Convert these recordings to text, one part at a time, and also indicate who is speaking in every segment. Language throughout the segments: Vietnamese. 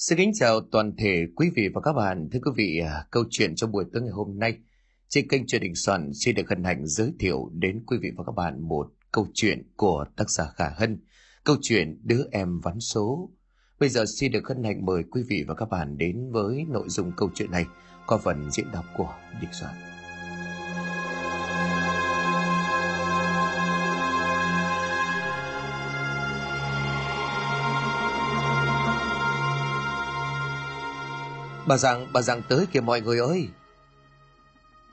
Speaker 1: Xin kính chào toàn thể quý vị và các bạn. Thưa quý vị, à, câu chuyện trong buổi tối ngày hôm nay trên kênh truyền hình soạn xin được hân hạnh giới thiệu đến quý vị và các bạn một câu chuyện của tác giả Khả Hân, câu chuyện Đứa em vắn số. Bây giờ xin được hân hạnh mời quý vị và các bạn đến với nội dung câu chuyện này qua phần diễn đọc của Địch Soạn. Bà rằng, bà rằng tới kìa mọi người ơi.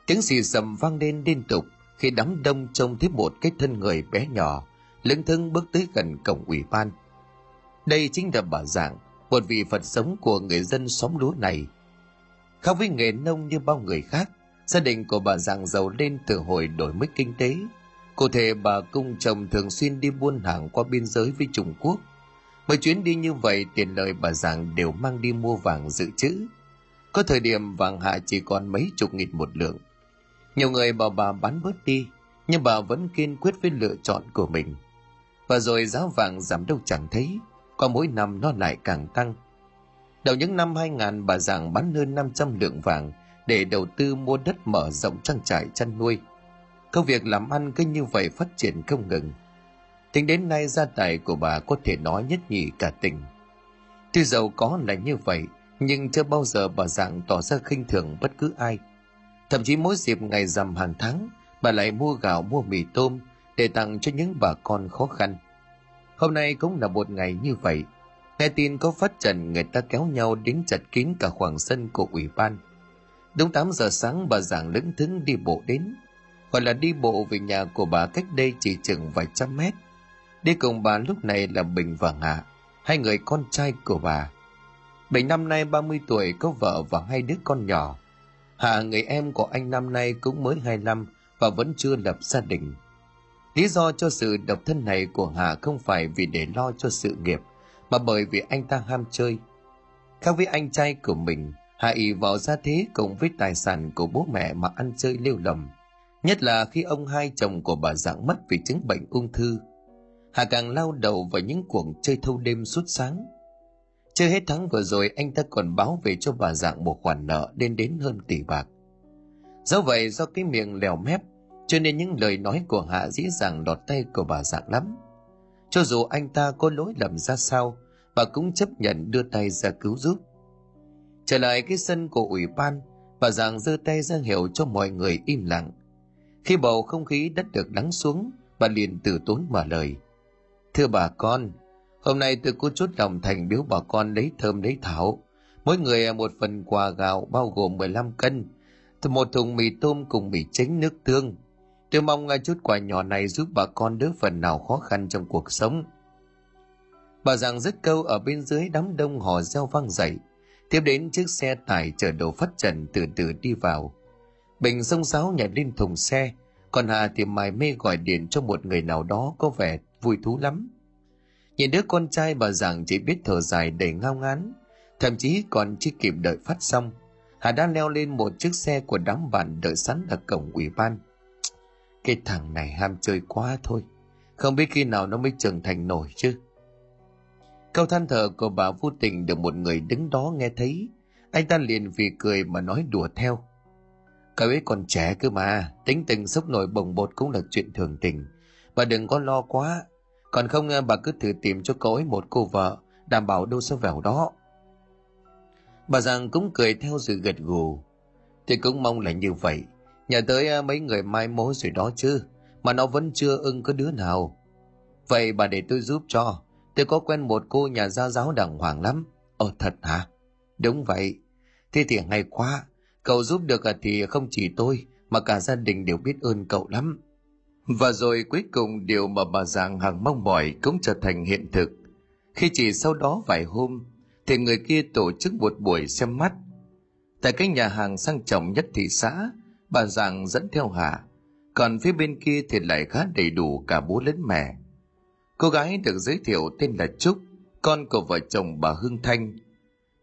Speaker 1: Tiếng xì sầm vang lên liên tục khi đám đông trông thấy một cái thân người bé nhỏ, lững thững bước tới gần cổng ủy ban. Đây chính là bà dạng, một vị Phật sống của người dân xóm lúa này. Khác với nghề nông như bao người khác, gia đình của bà dạng giàu lên từ hồi đổi mới kinh tế. Cụ thể bà cung chồng thường xuyên đi buôn hàng qua biên giới với Trung Quốc. Mỗi chuyến đi như vậy tiền lời bà dạng đều mang đi mua vàng dự trữ có thời điểm vàng hạ chỉ còn mấy chục nghìn một lượng. Nhiều người bảo bà bán bớt đi, nhưng bà vẫn kiên quyết với lựa chọn của mình. Và rồi giá vàng giảm đâu chẳng thấy, qua mỗi năm nó lại càng tăng. Đầu những năm 2000 bà giảng bán hơn 500 lượng vàng để đầu tư mua đất mở rộng trang trại chăn nuôi. Công việc làm ăn cứ như vậy phát triển không ngừng. Tính đến nay gia tài của bà có thể nói nhất nhì cả tỉnh. Tuy giàu có là như vậy, nhưng chưa bao giờ bà dạng tỏ ra khinh thường bất cứ ai. Thậm chí mỗi dịp ngày rằm hàng tháng, bà lại mua gạo mua mì tôm để tặng cho những bà con khó khăn. Hôm nay cũng là một ngày như vậy. Nghe tin có phát trần người ta kéo nhau đến chặt kín cả khoảng sân của ủy ban. Đúng 8 giờ sáng bà giảng lững thững đi bộ đến. Gọi là đi bộ về nhà của bà cách đây chỉ chừng vài trăm mét. Đi cùng bà lúc này là Bình và Hạ, hai người con trai của bà bệnh năm nay 30 tuổi có vợ và hai đứa con nhỏ. Hạ người em của anh năm nay cũng mới 25 và vẫn chưa lập gia đình. Lý do cho sự độc thân này của hà không phải vì để lo cho sự nghiệp, mà bởi vì anh ta ham chơi. Khác với anh trai của mình, Hà ý vào gia thế cùng với tài sản của bố mẹ mà ăn chơi lêu lầm. Nhất là khi ông hai chồng của bà dạng mất vì chứng bệnh ung thư. hà càng lao đầu vào những cuộc chơi thâu đêm suốt sáng – chưa hết tháng vừa rồi anh ta còn báo về cho bà dạng một khoản nợ lên đến hơn tỷ bạc. Do vậy do cái miệng lèo mép cho nên những lời nói của Hạ dễ dàng lọt tay của bà dạng lắm. Cho dù anh ta có lỗi lầm ra sao, bà cũng chấp nhận đưa tay ra cứu giúp. Trở lại cái sân của ủy ban, bà dạng giơ tay ra hiệu cho mọi người im lặng. Khi bầu không khí đất được lắng xuống, bà liền từ tốn mở lời. Thưa bà con, Hôm nay tôi có chút lòng thành biếu bà con lấy thơm lấy thảo. Mỗi người à, một phần quà gạo bao gồm 15 cân, một thùng mì tôm cùng mì chính nước tương. Tôi mong à, chút quà nhỏ này giúp bà con đỡ phần nào khó khăn trong cuộc sống. Bà rằng dứt câu ở bên dưới đám đông hò reo vang dậy. Tiếp đến chiếc xe tải chở đồ phát trần từ từ đi vào. Bình sông sáo nhảy lên thùng xe, còn Hà thì mải mê gọi điện cho một người nào đó có vẻ vui thú lắm. Nhìn đứa con trai bà giảng chỉ biết thở dài đầy ngao ngán, thậm chí còn chưa kịp đợi phát xong. Hà đã leo lên một chiếc xe của đám bạn đợi sẵn ở cổng ủy ban. Cái thằng này ham chơi quá thôi, không biết khi nào nó mới trưởng thành nổi chứ. Câu than thở của bà vô tình được một người đứng đó nghe thấy. Anh ta liền vì cười mà nói đùa theo. Cậu ấy còn trẻ cơ mà, tính tình sốc nổi bồng bột cũng là chuyện thường tình. Bà đừng có lo quá, còn không à, bà cứ thử tìm cho cậu ấy một cô vợ, đảm bảo đâu sẽ vào đó. Bà giang cũng cười theo sự gật gù. Thì cũng mong là như vậy. Nhà tới à, mấy người mai mối rồi đó chứ, mà nó vẫn chưa ưng có đứa nào. Vậy bà để tôi giúp cho. Tôi có quen một cô nhà gia giáo đàng hoàng lắm. Ồ thật hả? Đúng vậy. Thế thì hay quá. Cậu giúp được à, thì không chỉ tôi, mà cả gia đình đều biết ơn cậu lắm và rồi cuối cùng điều mà bà Giang hằng mong mỏi cũng trở thành hiện thực. Khi chỉ sau đó vài hôm, thì người kia tổ chức một buổi xem mắt. Tại cái nhà hàng sang trọng nhất thị xã, bà Giang dẫn theo hà còn phía bên kia thì lại khá đầy đủ cả bố lẫn mẹ. Cô gái được giới thiệu tên là Trúc, con của vợ chồng bà Hương Thanh.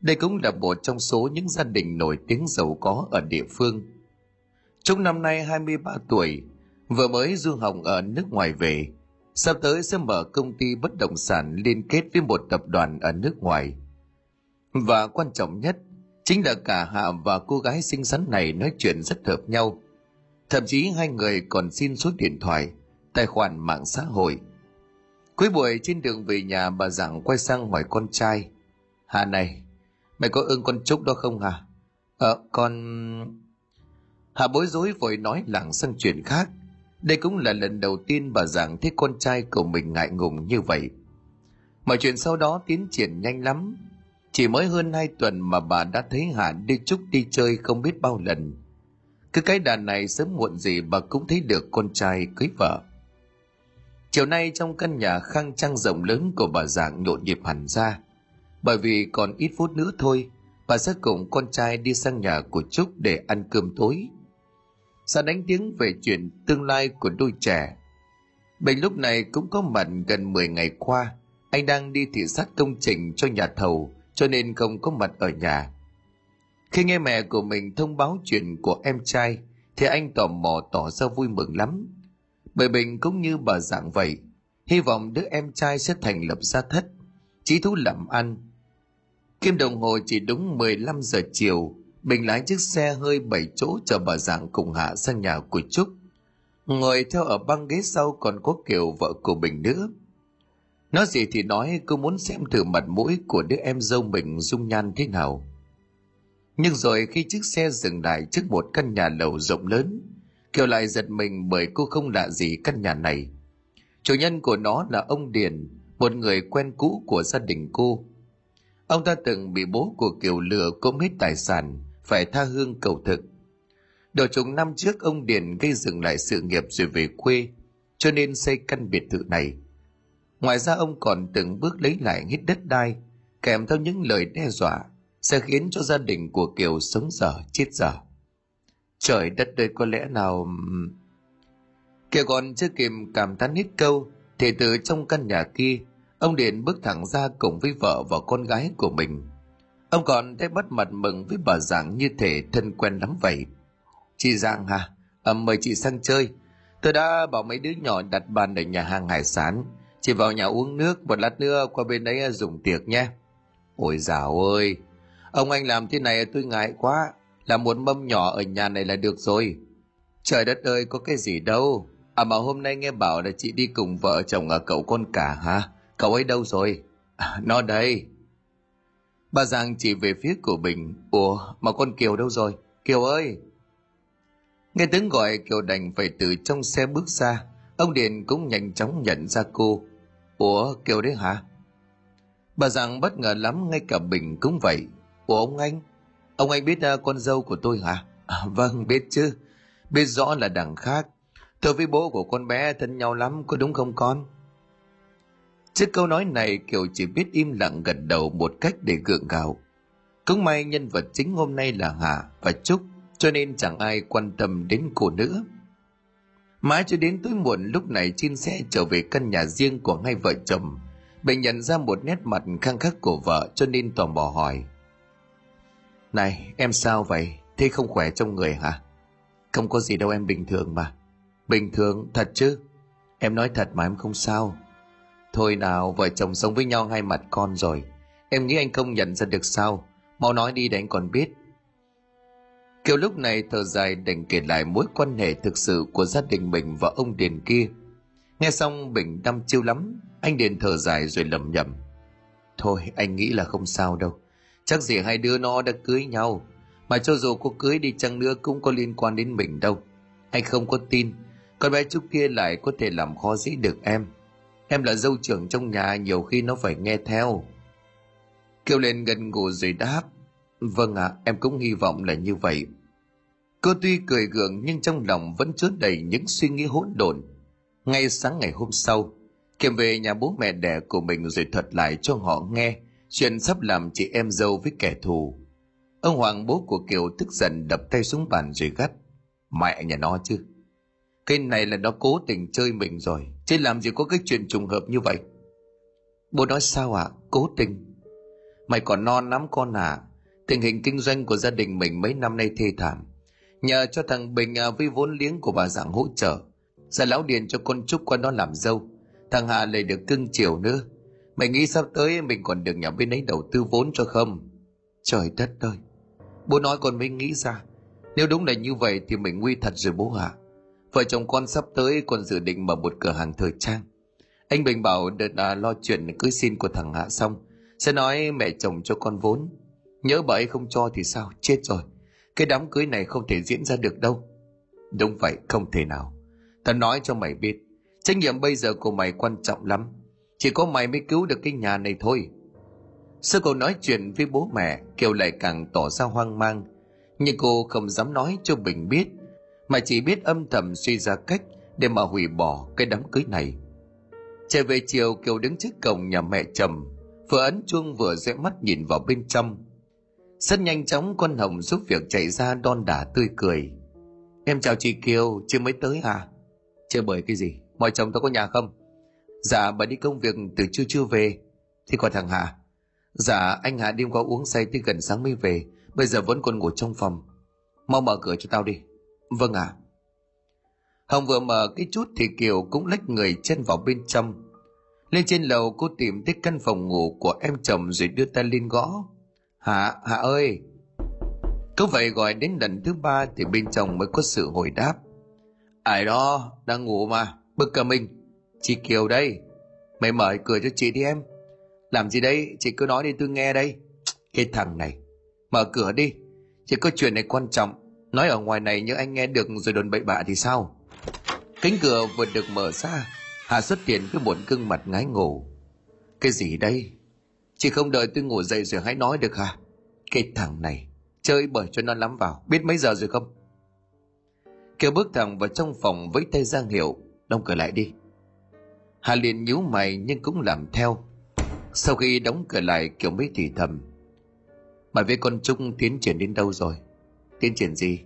Speaker 1: Đây cũng là một trong số những gia đình nổi tiếng giàu có ở địa phương. Trúc năm nay 23 tuổi, vừa mới du học ở nước ngoài về sắp tới sẽ mở công ty bất động sản liên kết với một tập đoàn ở nước ngoài Và quan trọng nhất, chính là cả Hạ và cô gái xinh xắn này nói chuyện rất hợp nhau. Thậm chí hai người còn xin số điện thoại, tài khoản mạng xã hội. Cuối buổi trên đường về nhà bà Giảng quay sang hỏi con trai. Hà này, mày có ưng con Trúc đó không hả? Ờ, con... Hà bối rối vội nói lảng sang chuyện khác. Đây cũng là lần đầu tiên bà Giảng thấy con trai của mình ngại ngùng như vậy. Mọi chuyện sau đó tiến triển nhanh lắm. Chỉ mới hơn hai tuần mà bà đã thấy Hà đi chúc đi chơi không biết bao lần. Cứ cái đàn này sớm muộn gì bà cũng thấy được con trai cưới vợ. Chiều nay trong căn nhà khang trang rộng lớn của bà Giảng nhộn nhịp hẳn ra. Bởi vì còn ít phút nữa thôi, bà sẽ cùng con trai đi sang nhà của Trúc để ăn cơm tối. Sa đánh tiếng về chuyện tương lai của đôi trẻ. Bệnh lúc này cũng có mặt gần 10 ngày qua, anh đang đi thị sát công trình cho nhà thầu cho nên không có mặt ở nhà. Khi nghe mẹ của mình thông báo chuyện của em trai thì anh tò mò tỏ ra vui mừng lắm. Bởi Bình cũng như bà dạng vậy, hy vọng đứa em trai sẽ thành lập gia thất, trí thú làm ăn. Kim đồng hồ chỉ đúng 15 giờ chiều, Bình lái chiếc xe hơi bảy chỗ chờ bà dạng cùng hạ sang nhà của Trúc. Ngồi theo ở băng ghế sau còn có kiều vợ của Bình nữa. Nói gì thì nói cô muốn xem thử mặt mũi của đứa em dâu mình dung nhan thế nào. Nhưng rồi khi chiếc xe dừng lại trước một căn nhà lầu rộng lớn, Kiều lại giật mình bởi cô không lạ gì căn nhà này. Chủ nhân của nó là ông Điền, một người quen cũ của gia đình cô. Ông ta từng bị bố của Kiều lừa cốm hết tài sản, phải tha hương cầu thực. Đầu chục năm trước ông Điền gây dừng lại sự nghiệp rồi về quê, cho nên xây căn biệt thự này. Ngoài ra ông còn từng bước lấy lại hết đất đai, kèm theo những lời đe dọa sẽ khiến cho gia đình của Kiều sống dở chết dở. Trời đất đây có lẽ nào... Kiều còn chưa kịp cảm thán hết câu, thì từ trong căn nhà kia, ông Điền bước thẳng ra cùng với vợ và con gái của mình. Ông còn thấy bắt mặt mừng với bà Giảng như thể thân quen lắm vậy. Chị Giang hả? À, mời chị sang chơi. Tôi đã bảo mấy đứa nhỏ đặt bàn ở nhà hàng hải sản. Chị vào nhà uống nước, một lát nữa qua bên đấy ờ, dùng tiệc nhé. Ôi dào ơi, ông anh làm thế này tôi ngại quá. Làm một mâm nhỏ ở nhà này là được rồi. Trời đất ơi, có cái gì đâu. À mà hôm nay nghe bảo là chị đi cùng vợ chồng ở cậu con cả hả? Cậu ấy đâu rồi? À, nó đây. Bà Giang chỉ về phía của Bình. Ủa, mà con Kiều đâu rồi? Kiều ơi! Nghe tiếng gọi Kiều đành phải từ trong xe bước ra. Ông Điền cũng nhanh chóng nhận ra cô. Ủa, Kiều đấy hả? Bà Giang bất ngờ lắm, ngay cả Bình cũng vậy. Ủa ông anh? Ông anh biết uh, con dâu của tôi hả? À, vâng, biết chứ. Biết rõ là đằng khác. Tôi với bố của con bé thân nhau lắm, có đúng không con? Trước câu nói này Kiều chỉ biết im lặng gật đầu một cách để gượng gạo. Cũng may nhân vật chính hôm nay là Hà và Trúc cho nên chẳng ai quan tâm đến cô nữa. Mãi cho đến tối muộn lúc này trên xe trở về căn nhà riêng của hai vợ chồng. Bình nhận ra một nét mặt khăng khắc của vợ cho nên tò mò hỏi. Này, em sao vậy? Thế không khỏe trong người hả? Không có gì đâu em bình thường mà. Bình thường, thật chứ? Em nói thật mà em không sao. Thôi nào, vợ chồng sống với nhau hai mặt con rồi. Em nghĩ anh không nhận ra được sao? Mau nói đi để anh còn biết. Kiều lúc này thở dài đành kể lại mối quan hệ thực sự của gia đình mình và ông Điền kia. Nghe xong Bình đăm chiêu lắm, anh Điền thở dài rồi lầm nhầm. Thôi anh nghĩ là không sao đâu. Chắc gì hai đứa nó đã cưới nhau. Mà cho dù có cưới đi chăng nữa cũng có liên quan đến mình đâu. Anh không có tin. Con bé Trúc kia lại có thể làm khó dễ được em. Em là dâu trưởng trong nhà nhiều khi nó phải nghe theo. Kêu lên gần ngủ rồi đáp. Vâng ạ, à, em cũng hy vọng là như vậy. Cô tuy cười gượng nhưng trong lòng vẫn chứa đầy những suy nghĩ hỗn độn. Ngay sáng ngày hôm sau, Kiều về nhà bố mẹ đẻ của mình rồi thuật lại cho họ nghe chuyện sắp làm chị em dâu với kẻ thù. Ông Hoàng bố của Kiều tức giận đập tay xuống bàn rồi gắt. Mẹ nhà nó chứ. Cái này là nó cố tình chơi mình rồi. Chứ làm gì có cái chuyện trùng hợp như vậy. Bố nói, sao ạ? À? Cố tình. Mày còn non lắm con à. Tình hình kinh doanh của gia đình mình mấy năm nay thê thảm. Nhờ cho thằng Bình à, với vốn liếng của bà dạng hỗ trợ. Giờ lão điền cho con Trúc qua nó làm dâu. Thằng Hà lại được cưng chiều nữa Mày nghĩ sắp tới mình còn được nhà bên ấy đầu tư vốn cho không? Trời đất ơi! Bố nói, con mới nghĩ ra. Nếu đúng là như vậy thì mình nguy thật rồi bố ạ. À. Vợ chồng con sắp tới còn dự định mở một cửa hàng thời trang. Anh Bình bảo đợt à, lo chuyện cưới xin của thằng Hạ xong. Sẽ nói mẹ chồng cho con vốn. Nhớ bà ấy không cho thì sao? Chết rồi. Cái đám cưới này không thể diễn ra được đâu. Đúng vậy, không thể nào. Ta nói cho mày biết. Trách nhiệm bây giờ của mày quan trọng lắm. Chỉ có mày mới cứu được cái nhà này thôi. Sau cậu nói chuyện với bố mẹ, Kiều lại càng tỏ ra hoang mang. Nhưng cô không dám nói cho Bình biết, mà chỉ biết âm thầm suy ra cách để mà hủy bỏ cái đám cưới này. Trở về chiều Kiều đứng trước cổng nhà mẹ chồng, vừa ấn chuông vừa dõi mắt nhìn vào bên trong. Rất nhanh chóng con Hồng giúp việc chạy ra đon đả tươi cười. Em chào chị Kiều, chưa mới tới à? Chơi bởi cái gì? Mọi chồng tôi có nhà không? Dạ bà đi công việc từ trưa chưa về. Thì còn thằng Hà? Dạ anh Hà đêm qua uống say tới gần sáng mới về Bây giờ vẫn còn ngủ trong phòng Mau mở cửa cho tao đi Vâng ạ à. Hồng vừa mở cái chút thì Kiều cũng lách người chân vào bên trong Lên trên lầu cô tìm tới căn phòng ngủ của em chồng rồi đưa tay lên gõ Hạ, Hạ ơi Cứ vậy gọi đến lần thứ ba thì bên trong mới có sự hồi đáp Ai đó, đang ngủ mà, bực cả mình Chị Kiều đây Mày mở cửa cho chị đi em làm gì đây? Chị cứ nói đi tôi nghe đây. Cái thằng này. Mở cửa đi. Chỉ có chuyện này quan trọng. Nói ở ngoài này nhưng anh nghe được rồi đồn bậy bạ thì sao? Cánh cửa vừa được mở ra. Hà xuất hiện với một gương mặt ngái ngủ. Cái gì đây? Chị không đợi tôi ngủ dậy rồi hãy nói được hả? Cái thằng này. Chơi bởi cho nó lắm vào. Biết mấy giờ rồi không? Kiều bước thẳng vào trong phòng với tay giang hiệu. Đóng cửa lại đi. Hà liền nhíu mày nhưng cũng làm theo sau khi đóng cửa lại Kiều mới thì thầm, Bà với con Trung tiến triển đến đâu rồi Tiến triển gì?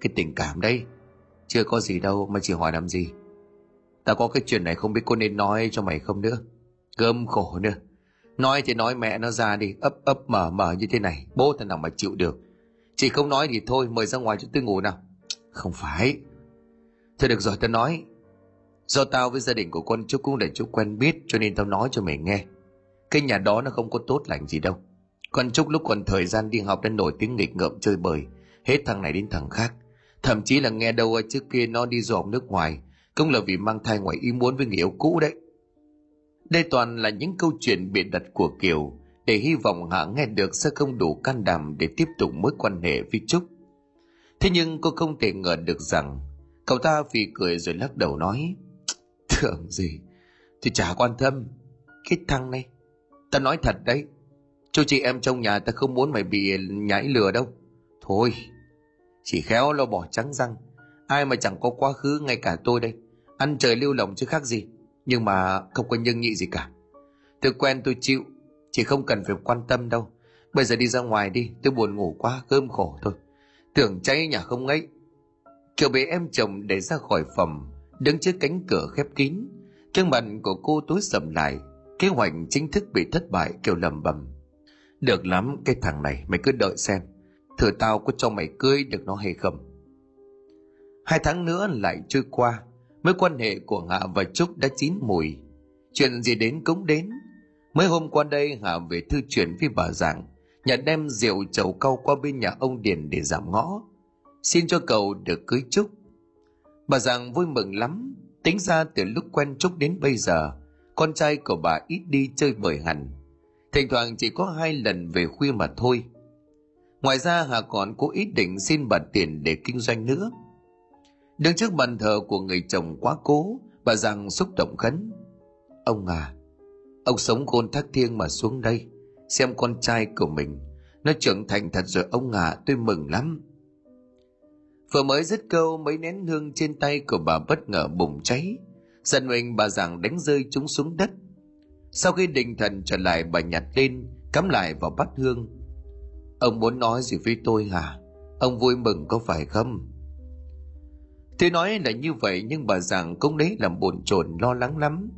Speaker 1: Cái tình cảm đấy, Chưa có gì đâu mà chỉ hỏi làm gì. Ta có cái chuyện này không biết có nên nói cho mày không nữa. Gơm khổ nữa. Nói thì nói mẹ nó ra đi Ấp ấp mở mở như thế này Bố thằng nào mà chịu được. Chị không nói thì thôi mời ra ngoài cho tôi ngủ nào. Không phải. Thôi được rồi tao nói. Do tao với gia đình của con chú cũng để chú quen biết Cho nên tao nói cho mày nghe. Cái nhà đó nó không có tốt lành gì đâu. Con Trúc lúc còn thời gian đi học đã nổi tiếng nghịch ngợm chơi bời hết thằng này đến thằng khác thậm chí là nghe đâu trước kia nó đi dòm nước ngoài cũng là vì mang thai ngoài ý muốn với người yêu cũ đấy đây toàn là những câu chuyện biện đặt của kiều để hy vọng hạ nghe được sẽ không đủ can đảm để tiếp tục mối quan hệ với trúc thế nhưng cô không thể ngờ được rằng cậu ta phì cười rồi lắc đầu nói tưởng gì thì chả quan tâm cái thằng này Ta nói thật đấy. Chú chị em trong nhà ta không muốn mày bị nhảy lừa đâu. Thôi, chỉ khéo lo bỏ trắng răng. Ai mà chẳng có quá khứ ngay cả tôi đây. Ăn trời lưu lỏng chứ khác gì. Nhưng mà không có nhân nhị gì cả. Tôi quen tôi chịu. Chỉ không cần phải quan tâm đâu. Bây giờ đi ra ngoài đi. Tôi buồn ngủ quá, cơm khổ thôi. Tưởng cháy nhà không ấy. Kiều bị em chồng để ra khỏi phòng. Đứng trước cánh cửa khép kín. Trương mặt của cô tối sầm lại Kế hoạch chính thức bị thất bại kêu lầm bầm. Được lắm cái thằng này mày cứ đợi xem. Thử tao có cho mày cưới được nó hay không. Hai tháng nữa lại trôi qua. Mối quan hệ của Hạ và Trúc đã chín mùi. Chuyện gì đến cũng đến. Mới hôm qua đây Hạ về thư chuyển với bà giảng. Nhà đem rượu chầu cau qua bên nhà ông Điền để giảm ngõ. Xin cho cậu được cưới Trúc. Bà giảng vui mừng lắm. Tính ra từ lúc quen Trúc đến bây giờ, con trai của bà ít đi chơi bời hẳn thỉnh thoảng chỉ có hai lần về khuya mà thôi ngoài ra hà còn có ý định xin bà tiền để kinh doanh nữa đứng trước bàn thờ của người chồng quá cố bà rằng xúc động khấn ông à ông sống khôn thác thiêng mà xuống đây xem con trai của mình nó trưởng thành thật rồi ông à tôi mừng lắm vừa mới dứt câu mấy nén hương trên tay của bà bất ngờ bùng cháy Giận mình bà rằng đánh rơi chúng xuống đất. Sau khi định thần trở lại bà nhặt lên, cắm lại vào bát hương. Ông muốn nói gì với tôi hả? Ông vui mừng có phải không? Thế nói là như vậy nhưng bà giảng cũng đấy làm bồn chồn lo lắng lắm.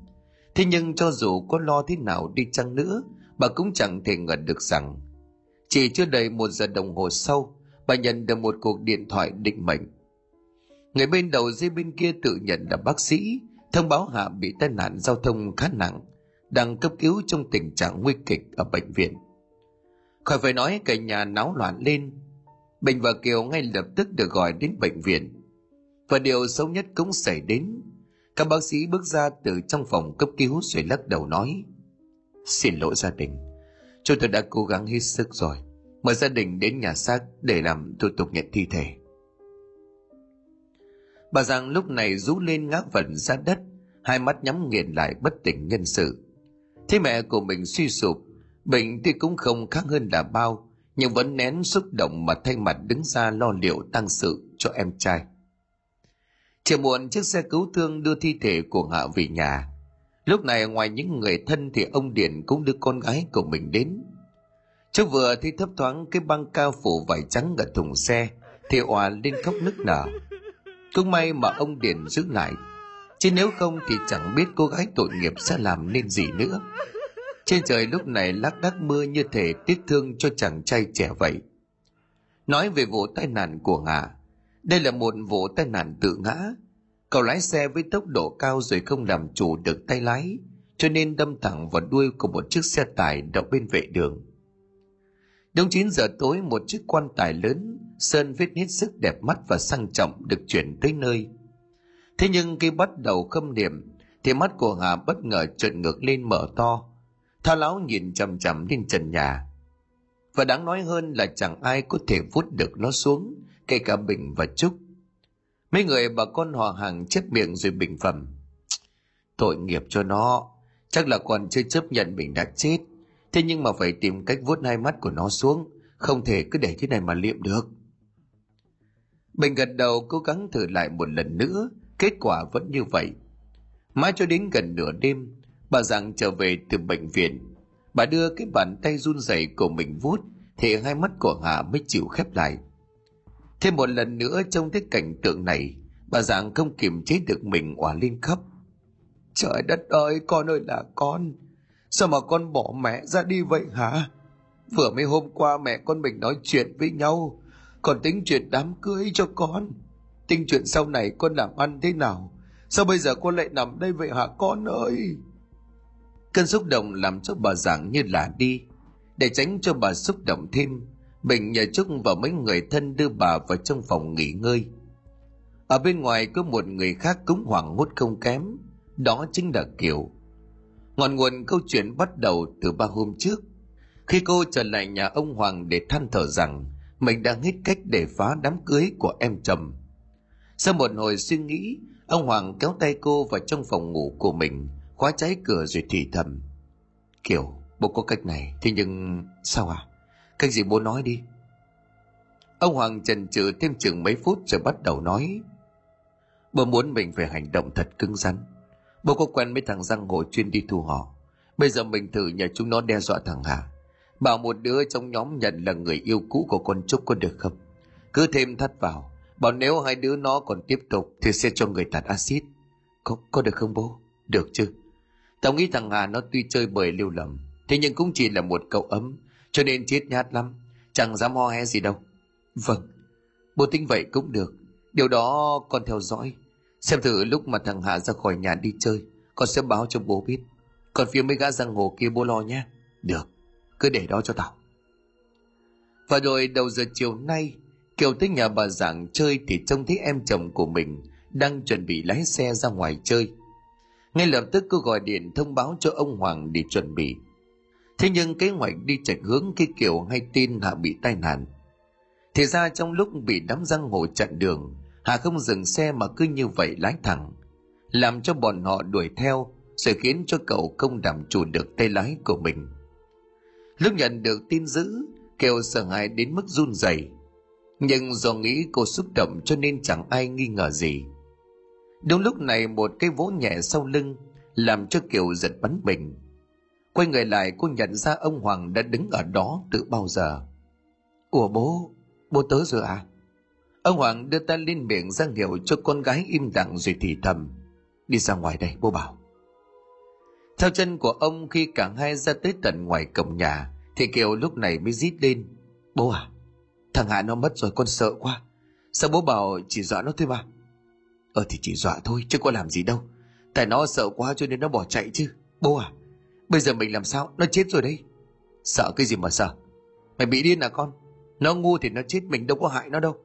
Speaker 1: Thế nhưng cho dù có lo thế nào đi chăng nữa, bà cũng chẳng thể ngờ được rằng chỉ chưa đầy một giờ đồng hồ sau, bà nhận được một cuộc điện thoại định mệnh. Người bên đầu dây bên kia tự nhận là bác sĩ, thông báo Hạ bị tai nạn giao thông khá nặng, đang cấp cứu trong tình trạng nguy kịch ở bệnh viện khỏi phải nói cả nhà náo loạn lên. Bình và kiều ngay lập tức được gọi đến bệnh viện. Và điều xấu nhất cũng xảy đến. Các bác sĩ bước ra từ trong phòng cấp cứu rồi lắc đầu nói, xin lỗi gia đình. Chúng tôi đã cố gắng hết sức rồi. Mời gia đình đến nhà xác để làm thủ tục nhận thi thể. Bà giang lúc này rú lên ngã vẩn ra đất, hai mắt nhắm nghiền lại bất tỉnh nhân sự. Thế mẹ của mình suy sụp bệnh thì cũng không khác hơn là bao, nhưng vẫn nén xúc động mà thay mặt đứng ra lo liệu tăng sự cho em trai. Chiều muộn chiếc xe cứu thương đưa thi thể của hạ về nhà. Lúc này ngoài những người thân thì ông điển cũng đưa con gái của mình đến. Trước vừa thấy thấp thoáng cái băng cao phủ vải trắng ở thùng xe, thì òa lên khóc nức nở. Cũng may mà ông điển giữ lại, chứ nếu không thì chẳng biết cô gái tội nghiệp sẽ làm nên gì nữa trên trời lúc này lác đác mưa như thể tiếc thương cho chàng trai trẻ vậy. Nói về vụ tai nạn của ngà, đây là một vụ tai nạn tự ngã. Cậu lái xe với tốc độ cao rồi không làm chủ được tay lái, cho nên đâm thẳng vào đuôi của một chiếc xe tải đậu bên vệ đường. Đúng 9 giờ tối, một chiếc quan tài lớn, sơn viết hết sức đẹp mắt và sang trọng được chuyển tới nơi. Thế nhưng khi bắt đầu khâm niệm, thì mắt của hà bất ngờ trợn ngược lên mở to thao lão nhìn chằm chằm lên trần nhà. Và đáng nói hơn là chẳng ai có thể vút được nó xuống, kể cả bình và trúc. Mấy người bà con họ hàng chết miệng rồi bình phẩm. Tội nghiệp cho nó, chắc là còn chưa chấp nhận mình đã chết. Thế nhưng mà phải tìm cách vuốt hai mắt của nó xuống, không thể cứ để thế này mà liệm được. Bình gật đầu cố gắng thử lại một lần nữa, kết quả vẫn như vậy. Mãi cho đến gần nửa đêm bà rằng trở về từ bệnh viện. Bà đưa cái bàn tay run rẩy của mình vuốt, thì hai mắt của hà mới chịu khép lại. Thêm một lần nữa trong thế cảnh tượng này, bà rằng không kiềm chế được mình òa lên khóc. Trời đất ơi, con ơi là con, sao mà con bỏ mẹ ra đi vậy hả? Vừa mấy hôm qua mẹ con mình nói chuyện với nhau, còn tính chuyện đám cưới cho con. Tính chuyện sau này con làm ăn thế nào? Sao bây giờ con lại nằm đây vậy hả con ơi? Cơn xúc động làm cho bà giảng như là đi để tránh cho bà xúc động thêm Bình nhờ Trúc và mấy người thân đưa bà vào trong phòng nghỉ ngơi. Ở bên ngoài có một người khác cũng hoảng hốt không kém, đó chính là Kiều. Ngọn nguồn câu chuyện bắt đầu từ ba hôm trước, khi cô trở lại nhà ông Hoàng để than thở rằng mình đang hết cách để phá đám cưới của em chồng. Sau một hồi suy nghĩ, ông Hoàng kéo tay cô vào trong phòng ngủ của mình, khóa trái cửa rồi thì thầm. kiểu bố có cách này, thế nhưng sao à? Cách gì bố nói đi. Ông Hoàng chần chừ thêm chừng mấy phút rồi bắt đầu nói. Bố muốn mình phải hành động thật cứng rắn. Bố có quen mấy thằng giang hồ chuyên đi thu họ. Bây giờ mình thử nhờ chúng nó đe dọa thằng Hà. Bảo một đứa trong nhóm nhận là người yêu cũ của con Trúc có được không? Cứ thêm thắt vào. Bảo nếu hai đứa nó còn tiếp tục thì sẽ cho người tạt axit. Có, có được không bố? Được chứ. Tao nghĩ thằng Hà nó tuy chơi bời lưu lầm. Thế nhưng cũng chỉ là một cậu ấm, cho nên chết nhát lắm, chẳng dám ho he gì đâu. Vâng bố tính vậy cũng được. Điều đó con theo dõi. Xem thử lúc mà thằng hà ra khỏi nhà đi chơi, con sẽ báo cho bố biết. Còn phía mấy gã giang hồ kia bố lo nhé. Được, cứ để đó cho tao. Và rồi đầu giờ chiều nay kiều tới nhà bà giảng chơi thì trông thấy em chồng của mình đang chuẩn bị lái xe ra ngoài chơi ngay lập tức cô gọi điện thông báo cho ông hoàng để chuẩn bị Thế nhưng kế hoạch đi chạch hướng khi Kiều hay tin Hạ bị tai nạn. Thì ra trong lúc bị đám răng hồ chặn đường, Hạ không dừng xe mà cứ như vậy lái thẳng, làm cho bọn họ đuổi theo, sẽ khiến cho cậu không đảm chủ được tay lái của mình. Lúc nhận được tin dữ, Kiều sợ hãi đến mức run rẩy, nhưng do nghĩ cô xúc động cho nên chẳng ai nghi ngờ gì. Đúng lúc này một cái vỗ nhẹ sau lưng làm cho Kiều giật bắn mình Quay người lại cô nhận ra ông Hoàng đã đứng ở đó từ bao giờ. Ủa bố, bố tới rồi à? Ông Hoàng đưa tay lên miệng ra hiệu cho con gái im lặng rồi thì thầm. Đi ra ngoài đây, bố bảo. Theo chân của ông khi cả hai ra tới tận ngoài cổng nhà, thì Kiều lúc này mới rít lên. Bố à, thằng Hạ nó mất rồi con sợ quá. Sao bố bảo chỉ dọa nó thôi mà? Ờ thì chỉ dọa thôi, chứ có làm gì đâu. Tại nó sợ quá cho nên nó bỏ chạy chứ. Bố à, Bây giờ mình làm sao? Nó chết rồi đấy. Sợ cái gì mà sợ? Mày bị điên à con? Nó ngu thì nó chết mình đâu có hại nó đâu.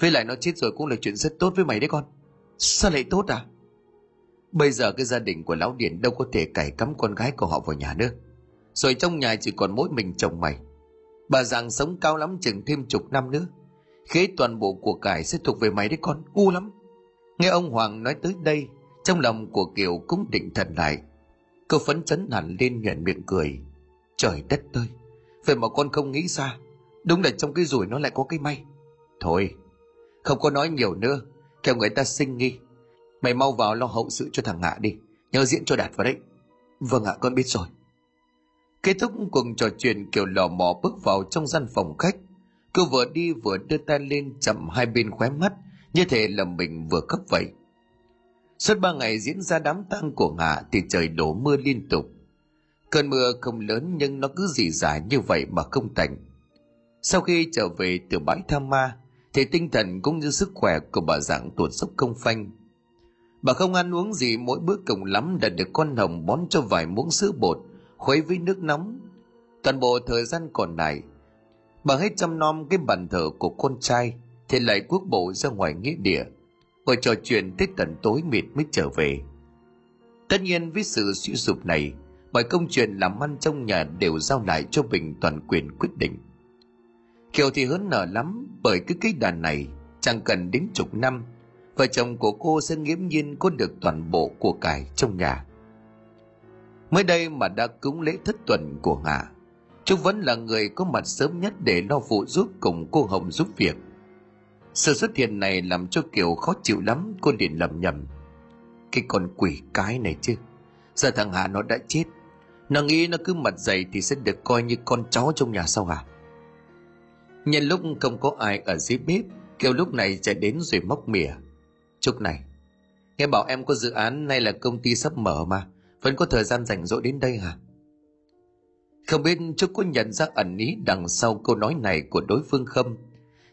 Speaker 1: Với lại nó chết rồi cũng là chuyện rất tốt với mày đấy con. Sao lại tốt à? Bây giờ cái gia đình của Lão Điền đâu có thể cải cắm con gái của họ vào nhà nữa. Rồi trong nhà chỉ còn mỗi mình chồng mày. Bà rằng sống cao lắm chừng thêm chục năm nữa. Khế toàn bộ của cải sẽ thuộc về mày đấy con, ngu lắm. Nghe ông Hoàng nói tới đây, trong lòng của Kiều cũng định thần lại. Cô phấn chấn hẳn lên nhuận miệng cười. Trời đất ơi, vậy mà con không nghĩ xa. Đúng là trong cái rủi nó lại có cái may. Thôi, không có nói nhiều nữa, kêu người ta sinh nghi. Mày mau vào lo hậu sự cho thằng ngạ đi, nhớ diễn cho đạt vào đấy. Vâng ạ, con biết rồi. Kết thúc cuộc trò chuyện Kiều lò mò bước vào trong gian phòng khách. Cô vừa đi vừa đưa tay lên chậm hai bên khóe mắt, như thể là mình vừa cấp vậy. Suốt ba ngày diễn ra đám tang của ngạ thì trời đổ mưa liên tục. Cơn mưa không lớn nhưng nó cứ dì dả như vậy mà không tạnh. Sau khi trở về từ bãi tham ma, thì tinh thần cũng như sức khỏe của bà dạng tuột dốc không phanh. Bà không ăn uống gì mỗi bữa cùng lắm đã được con hồng bón cho vài muỗng sữa bột, khuấy với nước nóng. Toàn bộ thời gian còn lại, bà hết chăm nom cái bàn thờ của con trai, thì lại quốc bộ ra ngoài nghĩa địa, ngồi trò chuyện tới tận tối mịt mới trở về. Tất nhiên với sự suy sụp này, mọi công chuyện làm ăn trong nhà đều giao lại cho Bình toàn quyền quyết định. Kiều thì hớn nở lắm bởi cứ cái đàn này chẳng cần đến chục năm vợ chồng của cô sẽ nghiễm nhiên có được toàn bộ của cải trong nhà. Mới đây mà đã cúng lễ thất tuần của ngà chúng vẫn là người có mặt sớm nhất để lo phụ giúp cùng cô Hồng giúp việc. Sự xuất hiện này làm cho Kiều khó chịu lắm, cô liền lầm nhầm. Cái con quỷ cái này chứ, giờ thằng hà nó đã chết, nó nghĩ nó cứ mặt dày thì sẽ được coi như con chó trong nhà sao hả? À? Nhân lúc không có ai ở dưới bếp, Kiều lúc này chạy đến rồi móc mỉa. Trúc này, nghe bảo em có dự án nay là công ty sắp mở mà, vẫn có thời gian rảnh rỗi đến đây hả? Không biết Trúc có nhận ra ẩn ý đằng sau câu nói này của đối phương không?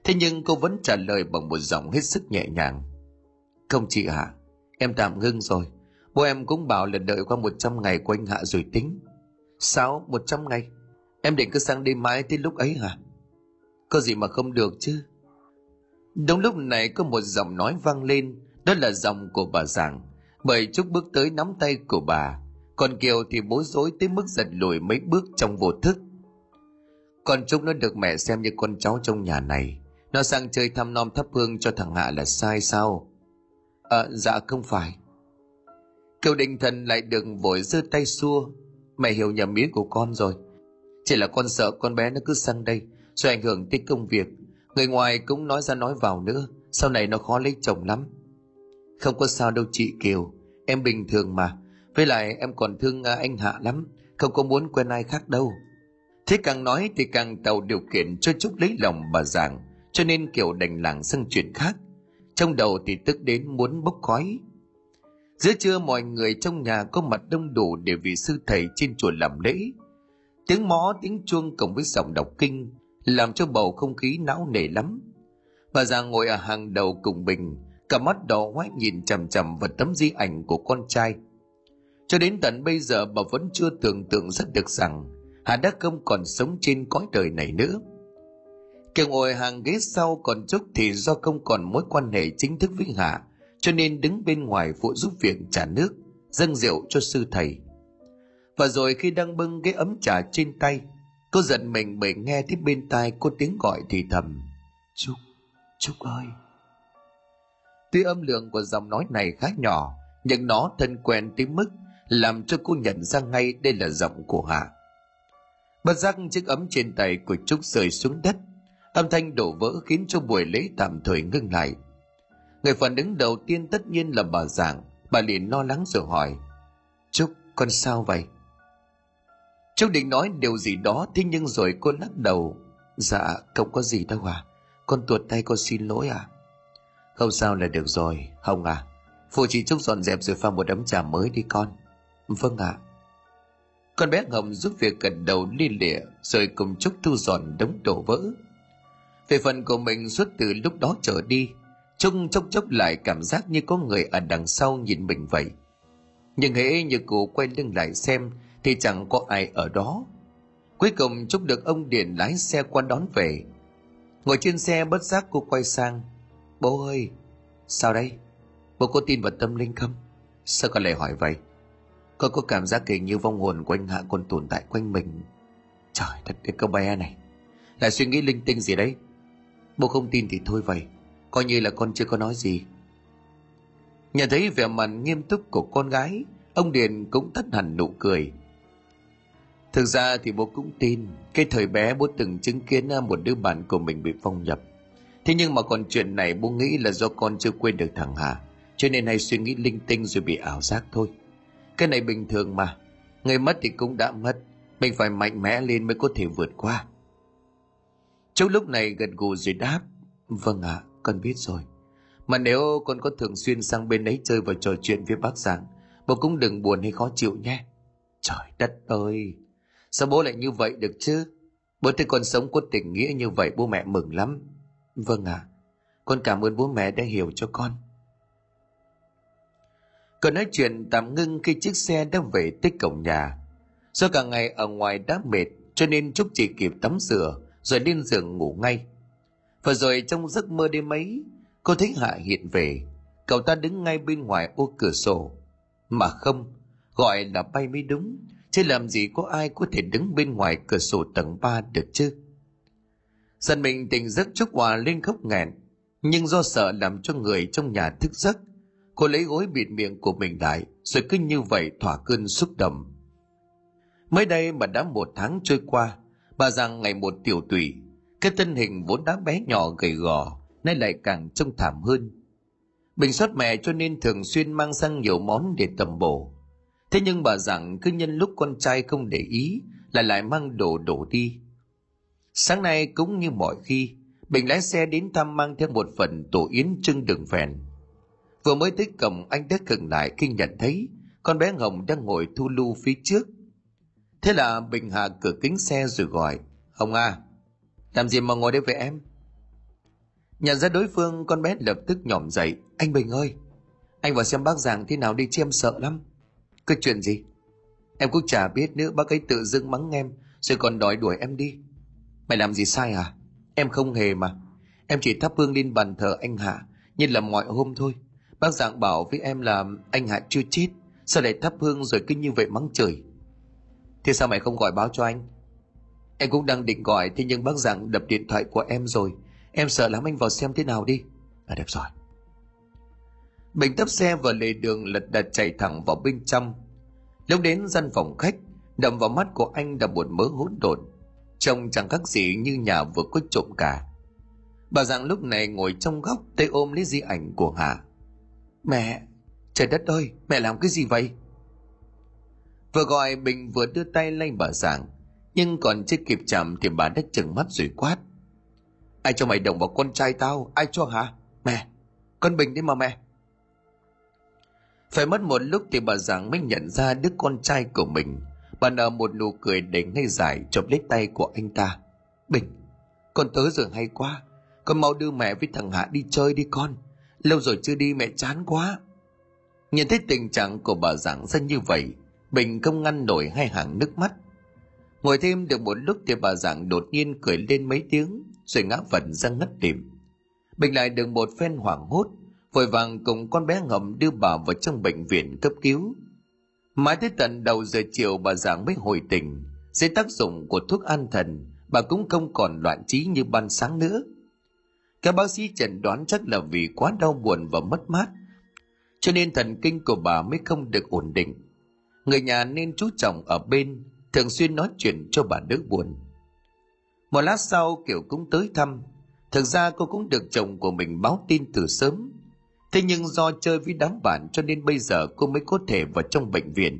Speaker 1: Thế nhưng cô vẫn trả lời bằng một giọng hết sức nhẹ nhàng. Không chị hả? à, em tạm ngưng rồi. Bố em cũng bảo là đợi qua 100 ngày của anh Hạ rồi tính. Sao? 100 ngày? Em định cứ sang đêm mãi tới lúc ấy hả? Có gì mà không được chứ? Đúng lúc này có một giọng nói vang lên, đó là giọng của bà Giảng. Bởi Trúc bước tới nắm tay của bà, còn Kiều thì bối rối tới mức giật lùi mấy bước trong vô thức. Còn Trúc nó được mẹ xem như con cháu trong nhà này. Nó sang chơi thăm nom thắp hương cho thằng Hạ là sai sao? À, dạ không phải. Kiều định thần lại đừng vội giơ tay xua. Mẹ hiểu nhầm ý của con rồi. Chỉ là con sợ con bé nó cứ sang đây, rồi ảnh hưởng tới công việc người ngoài cũng nói ra nói vào nữa sau này nó khó lấy chồng lắm không có sao đâu chị kiều em bình thường mà với lại em còn thương à, anh hạ lắm không có muốn quen ai khác đâu thế càng nói thì càng tạo điều kiện cho chúc lấy lòng bà giảng cho nên kiểu đành làng sang chuyện khác trong đầu thì tức đến muốn bốc khói giữa trưa mọi người trong nhà có mặt đông đủ để vị sư thầy trên chùa làm lễ tiếng mõ tiếng chuông cộng với giọng đọc kinh làm cho bầu không khí não nề lắm. Bà già ngồi ở hàng đầu cùng Bình, cả mắt đỏ hoái nhìn chằm chằm vào tấm di ảnh của con trai. Cho đến tận bây giờ bà vẫn chưa tưởng tượng rất được rằng Hà đã không còn sống trên cõi đời này nữa. Kiều ngồi hàng ghế sau còn Trúc thì do không còn mối quan hệ chính thức với Hạ, cho nên đứng bên ngoài phụ giúp việc trả nước, dâng rượu cho sư thầy. Và rồi khi đang bưng cái ấm trà trên tay, Cô giận mình bởi nghe thấy bên tai cô tiếng gọi thì thầm. Trúc, Trúc ơi. Tuy âm lượng của giọng nói này khá nhỏ, nhưng nó thân quen tới mức làm cho cô nhận ra ngay đây là giọng của Hạ. Bất giác chiếc ấm trên tay của Trúc rơi xuống đất. Âm thanh đổ vỡ khiến cho buổi lễ tạm thời ngưng lại. Người phản ứng đầu tiên tất nhiên là bà Giảng. Bà liền lo lắng rồi hỏi. Trúc, con sao vậy? trúc định nói điều gì đó thế nhưng rồi cô lắc đầu. Dạ không có gì đâu à. Con tuột tay con xin lỗi à. Không sao là được rồi. Hồng à. Phụ chị Trúc dọn dẹp rồi pha một ấm trà mới đi con. Vâng ạ. À. Con bé Hồng giúp việc gật đầu liên lịa rồi cùng Trúc thu dọn đống đổ vỡ. Về phần của mình suốt từ lúc đó trở đi, Trung chốc chốc lại cảm giác như có người ở đằng sau nhìn mình vậy. Nhưng hễ như cô quay lưng lại xem thì chẳng có ai ở đó Cuối cùng Trúc được ông Điền lái xe qua đón về. Ngồi trên xe bất giác cô quay sang. Bố ơi, sao đây? Bố có tin vào tâm linh không? Sao con lại hỏi vậy? Con có cảm giác kỳ như vong hồn của anh Hạ còn tồn tại quanh mình. Trời thật cái cô bé này. Lại suy nghĩ linh tinh gì đấy? Bố không tin thì thôi vậy. Coi như là con chưa có nói gì. Nhận thấy vẻ mặt nghiêm túc của con gái, ông Điền cũng thất hẳn nụ cười. Thực ra thì bố cũng tin, cái thời bé bố từng chứng kiến à, một đứa bạn của mình bị phong nhập. Thế nhưng mà còn chuyện này bố nghĩ là do con chưa quên được thằng Hà, cho nên hay suy nghĩ linh tinh rồi bị ảo giác thôi. Cái này bình thường mà, người mất thì cũng đã mất, mình phải mạnh mẽ lên mới có thể vượt qua. Cháu lúc này gần gù rồi đáp, vâng ạ, à, con biết rồi. Mà nếu con có thường xuyên sang bên ấy chơi và trò chuyện với bác giảng bố cũng đừng buồn hay khó chịu nhé. Trời đất ơi, sao bố lại như vậy được chứ? Bố thấy con sống có tình nghĩa như vậy bố mẹ mừng lắm. Vâng ạ, à, con cảm ơn bố mẹ đã hiểu cho con. Còn nói chuyện tạm ngưng khi chiếc xe đã về tới cổng nhà. Do cả ngày ở ngoài đã mệt cho nên Trúc chỉ kịp tắm rửa rồi lên giường ngủ ngay. Và rồi trong giấc mơ đêm ấy, cô thấy Hạ hiện về. Cậu ta đứng ngay bên ngoài ô cửa sổ. Mà không, gọi là bay mới đúng. Chứ làm gì có ai có thể đứng bên ngoài cửa sổ tầng 3 được chứ? Dần mình tỉnh giấc chúc hòa lên khóc nghẹn. Nhưng do sợ làm cho người trong nhà thức giấc, cô lấy gối bịt miệng của mình lại, rồi cứ như vậy thỏa cơn xúc động. Mới đây mà đã một tháng trôi qua, bà rằng ngày một tiểu tụy, cái thân hình vốn đã bé nhỏ gầy gò, nay lại càng trông thảm hơn. Bình xuất mẹ cho nên thường xuyên mang sang nhiều món để tầm bổ. Thế nhưng bà rằng cứ nhân lúc con trai không để ý là lại mang đồ đổ đi. Sáng nay cũng như mọi khi, Bình lái xe đến thăm mang theo một phần tổ yến trưng đường phèn. Vừa mới tới cổng anh đã khựng lại khi nhận thấy con bé Hồng đang ngồi thu lưu phía trước. Thế là Bình hạ cửa kính xe rồi gọi, ông à, làm gì mà ngồi đây với em? Nhận ra đối phương con bé lập tức nhỏm dậy, anh Bình ơi, anh vào xem bác giảng thế nào đi chứ em sợ lắm. Cái chuyện gì? Em cũng chả biết nữa bác ấy tự dưng mắng em rồi còn đòi đuổi em đi. Mày làm gì sai à? Em không hề mà. Em chỉ thắp hương lên bàn thờ anh Hạ như là mọi hôm thôi. Bác giảng bảo với em là anh Hạ chưa chết. Sao lại thắp hương rồi cứ như vậy mắng trời? Thế sao mày không gọi báo cho anh? Em cũng đang định gọi thế nhưng bác rằng đập điện thoại của em rồi. Em sợ lắm anh vào xem thế nào đi. À đẹp rồi. Bình tấp xe vào lề đường lật đật chạy thẳng vào bên trong. Lúc đến gian phòng khách, đầm vào mắt của anh là một mớ hỗn độn. Trông chẳng khác gì như nhà vừa có trộm cả. Bà rằng lúc này ngồi trong góc tay ôm lấy di ảnh của Hà. Mẹ, trời đất ơi, mẹ làm cái gì vậy? Vừa gọi Bình vừa đưa tay lên bà giảng, nhưng còn chưa kịp chạm thì bà đã chừng mắt rồi quát. Ai cho mày động vào con trai tao? Ai cho hả? Mẹ, con Bình đi mà mẹ. Phải mất một lúc thì bà giảng mới nhận ra đứa con trai của mình. Bà nở một nụ cười để ngay dài chộp lấy tay của anh ta. Bình, con tới giờ hay quá. Con mau đưa mẹ với thằng Hạ đi chơi đi con. Lâu rồi chưa đi mẹ chán quá. Nhìn thấy tình trạng của bà giảng ra như vậy, Bình không ngăn nổi hai hàng nước mắt. Ngồi thêm được một lúc thì bà giảng đột nhiên cười lên mấy tiếng, rồi ngã vật ra ngất lịm. Bình lại được một phen hoảng hốt, vội vàng cùng con bé ngầm đưa bà vào trong bệnh viện cấp cứu. Mãi tới tận đầu giờ chiều bà giảng mới hồi tỉnh, dưới tác dụng của thuốc an thần, bà cũng không còn loạn trí như ban sáng nữa. Các bác sĩ chẩn đoán chắc là vì quá đau buồn và mất mát, cho nên thần kinh của bà mới không được ổn định. Người nhà nên chú trọng ở bên, thường xuyên nói chuyện cho bà đỡ buồn. Một lát sau Kiều cũng tới thăm, thực ra cô cũng được chồng của mình báo tin từ sớm. Thế nhưng do chơi với đám bạn cho nên bây giờ cô mới có thể vào trong bệnh viện.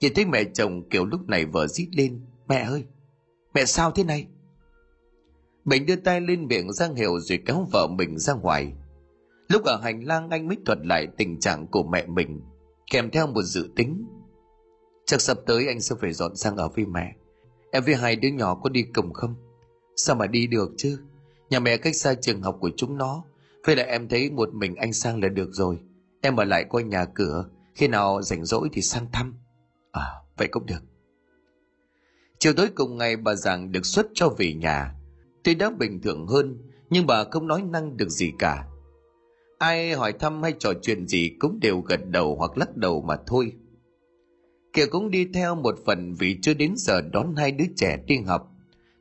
Speaker 1: Nhìn thấy mẹ chồng Kiều lúc này vợ rít lên, mẹ ơi, mẹ sao thế này? mình đưa tay lên miệng giang hiệu rồi kéo vợ mình ra ngoài. Lúc ở hành lang anh mới thuật lại tình trạng của mẹ mình, kèm theo một dự tính. Chắc sắp tới anh sẽ phải dọn sang ở với mẹ. Em với hai đứa nhỏ có đi cùng không? Sao mà đi được chứ? Nhà mẹ cách xa trường học của chúng nó. Vậy là em thấy một mình anh sang là được rồi. Em ở lại coi nhà cửa. Khi nào rảnh rỗi thì sang thăm. À, vậy cũng được. Chiều tối cùng ngày bà Giảng được xuất cho về nhà. Tuy đã bình thường hơn, nhưng bà không nói năng được gì cả. Ai hỏi thăm hay trò chuyện gì cũng đều gật đầu hoặc lắc đầu mà thôi. Kiều cũng đi theo một phần vì chưa đến giờ đón hai đứa trẻ đi học.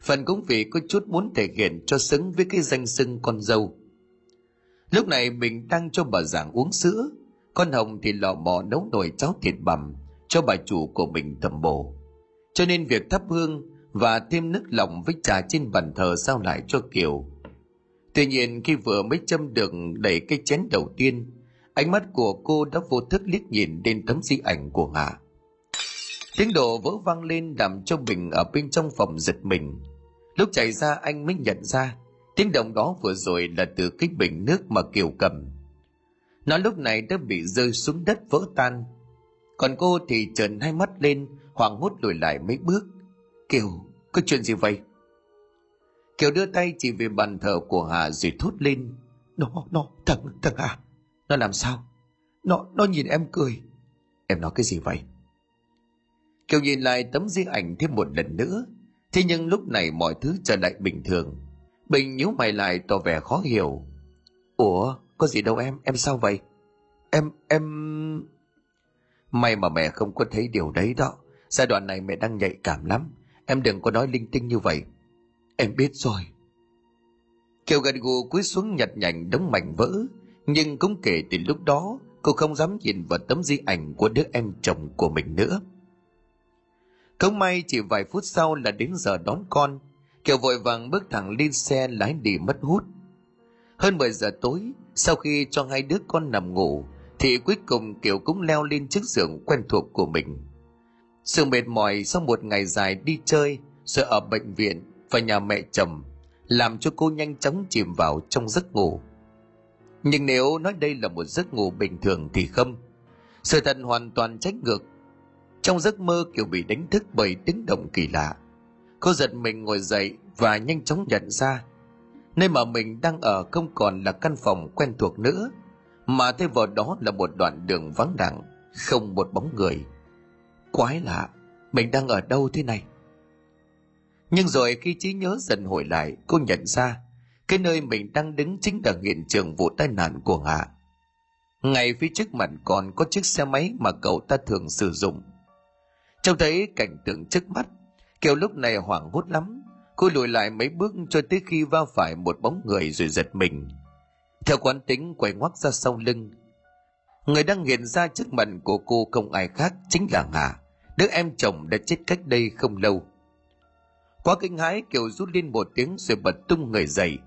Speaker 1: Phần cũng vì có chút muốn thể hiện cho xứng với cái danh xưng con dâu. Lúc này mình đang cho bà giảng uống sữa, con Hồng thì lò mò nấu nồi cháo thịt bằm cho bà chủ của mình tầm bổ. Cho nên việc thắp hương và thêm nước lòng với trà trên bàn thờ sao lại cho Kiều. Tuy nhiên khi vừa mới châm được đẩy cái chén đầu tiên, ánh mắt của cô đã vô thức liếc nhìn đến tấm di ảnh của Hạ. Tiếng đồ vỡ vang lên làm cho bình ở bên trong phòng giật mình. Lúc chạy ra anh mới nhận ra tiếng động đó vừa rồi là từ cái bình nước mà Kiều cầm. Nó lúc này đã bị rơi xuống đất vỡ tan. Còn cô thì trợn hai mắt lên, hoảng hốt lùi lại mấy bước. Kiều, có chuyện gì vậy? Kiều đưa tay chỉ về bàn thờ của Hà rồi thốt lên. Nó, nó, thằng, thằng Hà. Nó làm sao? Nó, nó nhìn em cười. Em nói cái gì vậy? Kiều nhìn lại tấm di ảnh thêm một lần nữa. Thế nhưng lúc này mọi thứ trở lại bình thường. Bình nhíu mày lại tỏ vẻ khó hiểu. Ủa, có gì đâu em, em sao vậy? Em, em... May mà mẹ không có thấy điều đấy đó. Giai đoạn này mẹ đang nhạy cảm lắm. Em đừng có nói linh tinh như vậy. Em biết rồi. Kiều gật gù cúi xuống nhặt nhạnh đống mảnh vỡ. Nhưng cũng kể từ lúc đó, cô không dám nhìn vào tấm di ảnh của đứa em chồng của mình nữa. Không may chỉ vài phút sau là đến giờ đón con. Kiều vội vàng bước thẳng lên xe lái đi mất hút. Hơn 10 giờ tối, sau khi cho hai đứa con nằm ngủ, thì cuối cùng Kiều cũng leo lên chiếc giường quen thuộc của mình. Sự mệt mỏi sau một ngày dài đi chơi, rồi ở bệnh viện và nhà mẹ chồng, làm cho cô nhanh chóng chìm vào trong giấc ngủ. Nhưng nếu nói đây là một giấc ngủ bình thường thì không. Sự thật hoàn toàn trách ngược trong giấc mơ kiểu bị đánh thức bởi tiếng động kỳ lạ. Cô giật mình ngồi dậy và nhanh chóng nhận ra nơi mà mình đang ở không còn là căn phòng quen thuộc nữa, mà thay vào đó là một đoạn đường vắng lặng, không một bóng người. Quái lạ, mình đang ở đâu thế này? Nhưng rồi khi trí nhớ dần hồi lại, cô nhận ra cái nơi mình đang đứng chính là hiện trường vụ tai nạn của hạ ngay phía trước mặt còn có chiếc xe máy mà cậu ta thường sử dụng. Trông thấy cảnh tượng trước mắt, Kiều lúc này hoảng hốt lắm. Cô lùi lại mấy bước cho tới khi va phải một bóng người rồi giật mình. Theo quán tính quay ngoắt ra sau lưng. Người đang hiện ra trước mặt của cô không ai khác chính là Hà, đứa em chồng đã chết cách đây không lâu. Quá kinh hãi Kiều rút lên một tiếng rồi bật tung người dậy.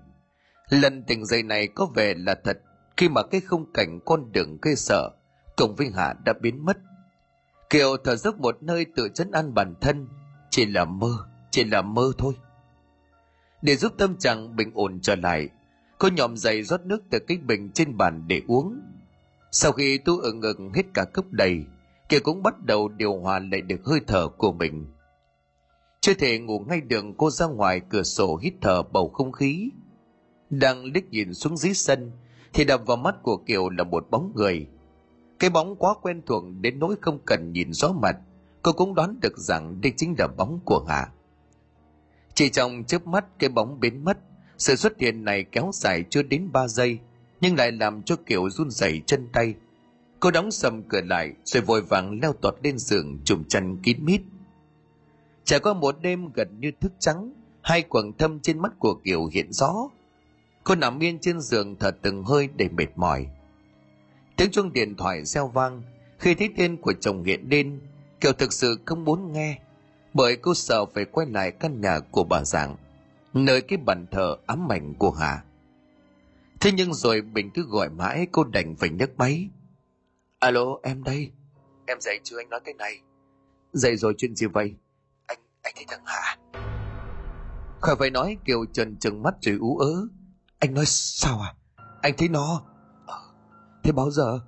Speaker 1: Lần tỉnh dậy này có vẻ là thật khi mà cái không cảnh con đường gây sợ cùng với hà đã biến mất Kiều thở dốc một nơi tự chấn an bản thân. Chỉ là mơ, chỉ là mơ thôi. Để giúp tâm trạng bình ổn trở lại, cô nhòm dậy rót nước từ cái bình trên bàn để uống. Sau khi tu ứng ngực hết cả cốc đầy, Kiều cũng bắt đầu điều hòa lại được hơi thở của mình. Chưa thể ngủ ngay đường cô ra ngoài cửa sổ hít thở bầu không khí. Đang liếc nhìn xuống dưới sân, thì đập vào mắt của Kiều là một bóng người – cái bóng quá quen thuộc đến nỗi không cần nhìn rõ mặt, cô cũng đoán được rằng đây chính là bóng của Hà. Chỉ trong chớp mắt cái bóng biến mất, sự xuất hiện này kéo dài chưa đến 3 giây, nhưng lại làm cho Kiều run rẩy chân tay. Cô đóng sầm cửa lại rồi vội vàng leo tọt lên giường trùm chăn kín mít. Trải qua một đêm gần như thức trắng, hai quầng thâm trên mắt của Kiều hiện rõ. Cô nằm yên trên giường thở từng hơi để mệt mỏi. Tiếng chuông điện thoại reo vang, khi thấy tên của chồng hiện lên, Kiều thực sự không muốn nghe, bởi cô sợ phải quay lại căn nhà của bà Giảng, nơi cái bàn thờ ám ảnh của Hà. Thế nhưng rồi Bình cứ gọi mãi cô đành phải nhấc máy. Alo, em đây. Em dậy chưa anh nói cái này. Dậy rồi chuyện gì vậy? Anh, anh thấy thằng Hà. Khỏi phải nói Kiều trần trừng mắt rồi ú ớ. Anh nói sao à? Anh thấy nó. Thế bao giờ?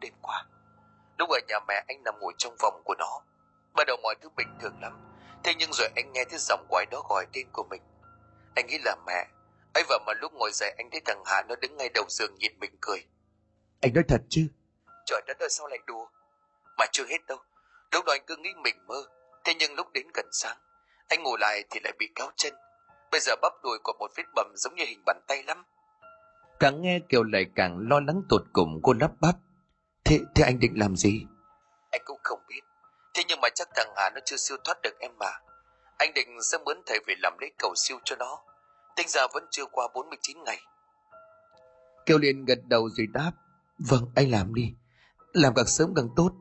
Speaker 1: Đêm qua. Lúc ở nhà mẹ anh nằm ngồi trong phòng của nó. Bắt đầu mọi thứ bình thường lắm. Thế nhưng rồi anh nghe thấy giọng quái đó gọi tên của mình. Anh nghĩ là mẹ. ấy vậy mà lúc ngồi dậy anh thấy thằng Hà nó đứng ngay đầu giường nhìn mình cười. Anh nói thật chứ? Trời đất ơi sao lại đùa? Mà chưa hết đâu. Lúc đó anh cứ nghĩ mình mơ. Thế nhưng lúc đến gần sáng, Anh ngồi lại thì lại bị kéo chân. Bây giờ bắp đùi của một vết bầm giống như hình bàn tay lắm. Càng nghe Kiều lại càng lo lắng tột cùng cô lắp bắp. Thế, thế anh định làm gì? Anh cũng không biết. Thế nhưng mà chắc thằng Hà nó chưa siêu thoát được em mà. Anh định sẽ mướn thầy về làm lễ cầu siêu cho nó. Tính ra vẫn chưa qua 49 ngày. Kiều liền gật đầu rồi đáp. Vâng, anh làm đi. Làm càng sớm càng tốt.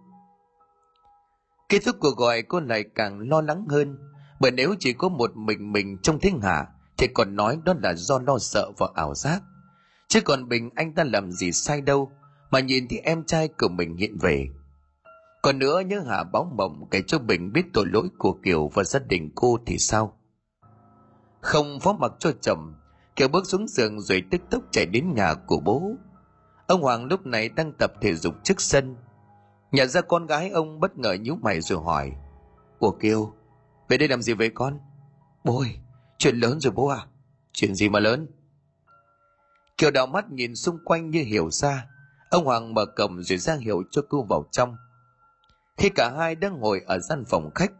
Speaker 1: Kết thúc cuộc gọi cô lại càng lo lắng hơn. Bởi nếu chỉ có một mình mình trong thiên hạ thì còn nói đó là do lo sợ và ảo giác. Chứ còn Bình anh ta làm gì sai đâu mà nhìn thì em trai của mình hiện về. Còn nữa nhớ hà báo mộng kể cho Bình biết tội lỗi của Kiều và gia đình cô thì sao? Không phó mặc cho chồng, Kiều bước xuống giường rồi tức tốc chạy đến nhà của bố. Ông Hoàng lúc này đang tập thể dục trước sân. Nhận ra con gái ông bất ngờ nhíu mày rồi hỏi. Ủa Kiều, về đây làm gì vậy con? Bố ơi, chuyện lớn rồi bố à? Chuyện gì mà lớn? Kiều đào mắt nhìn xung quanh như hiểu ra. Ông Hoàng mở cổng rồi ra hiệu cho cô vào trong. Khi cả hai đang ngồi ở gian phòng khách,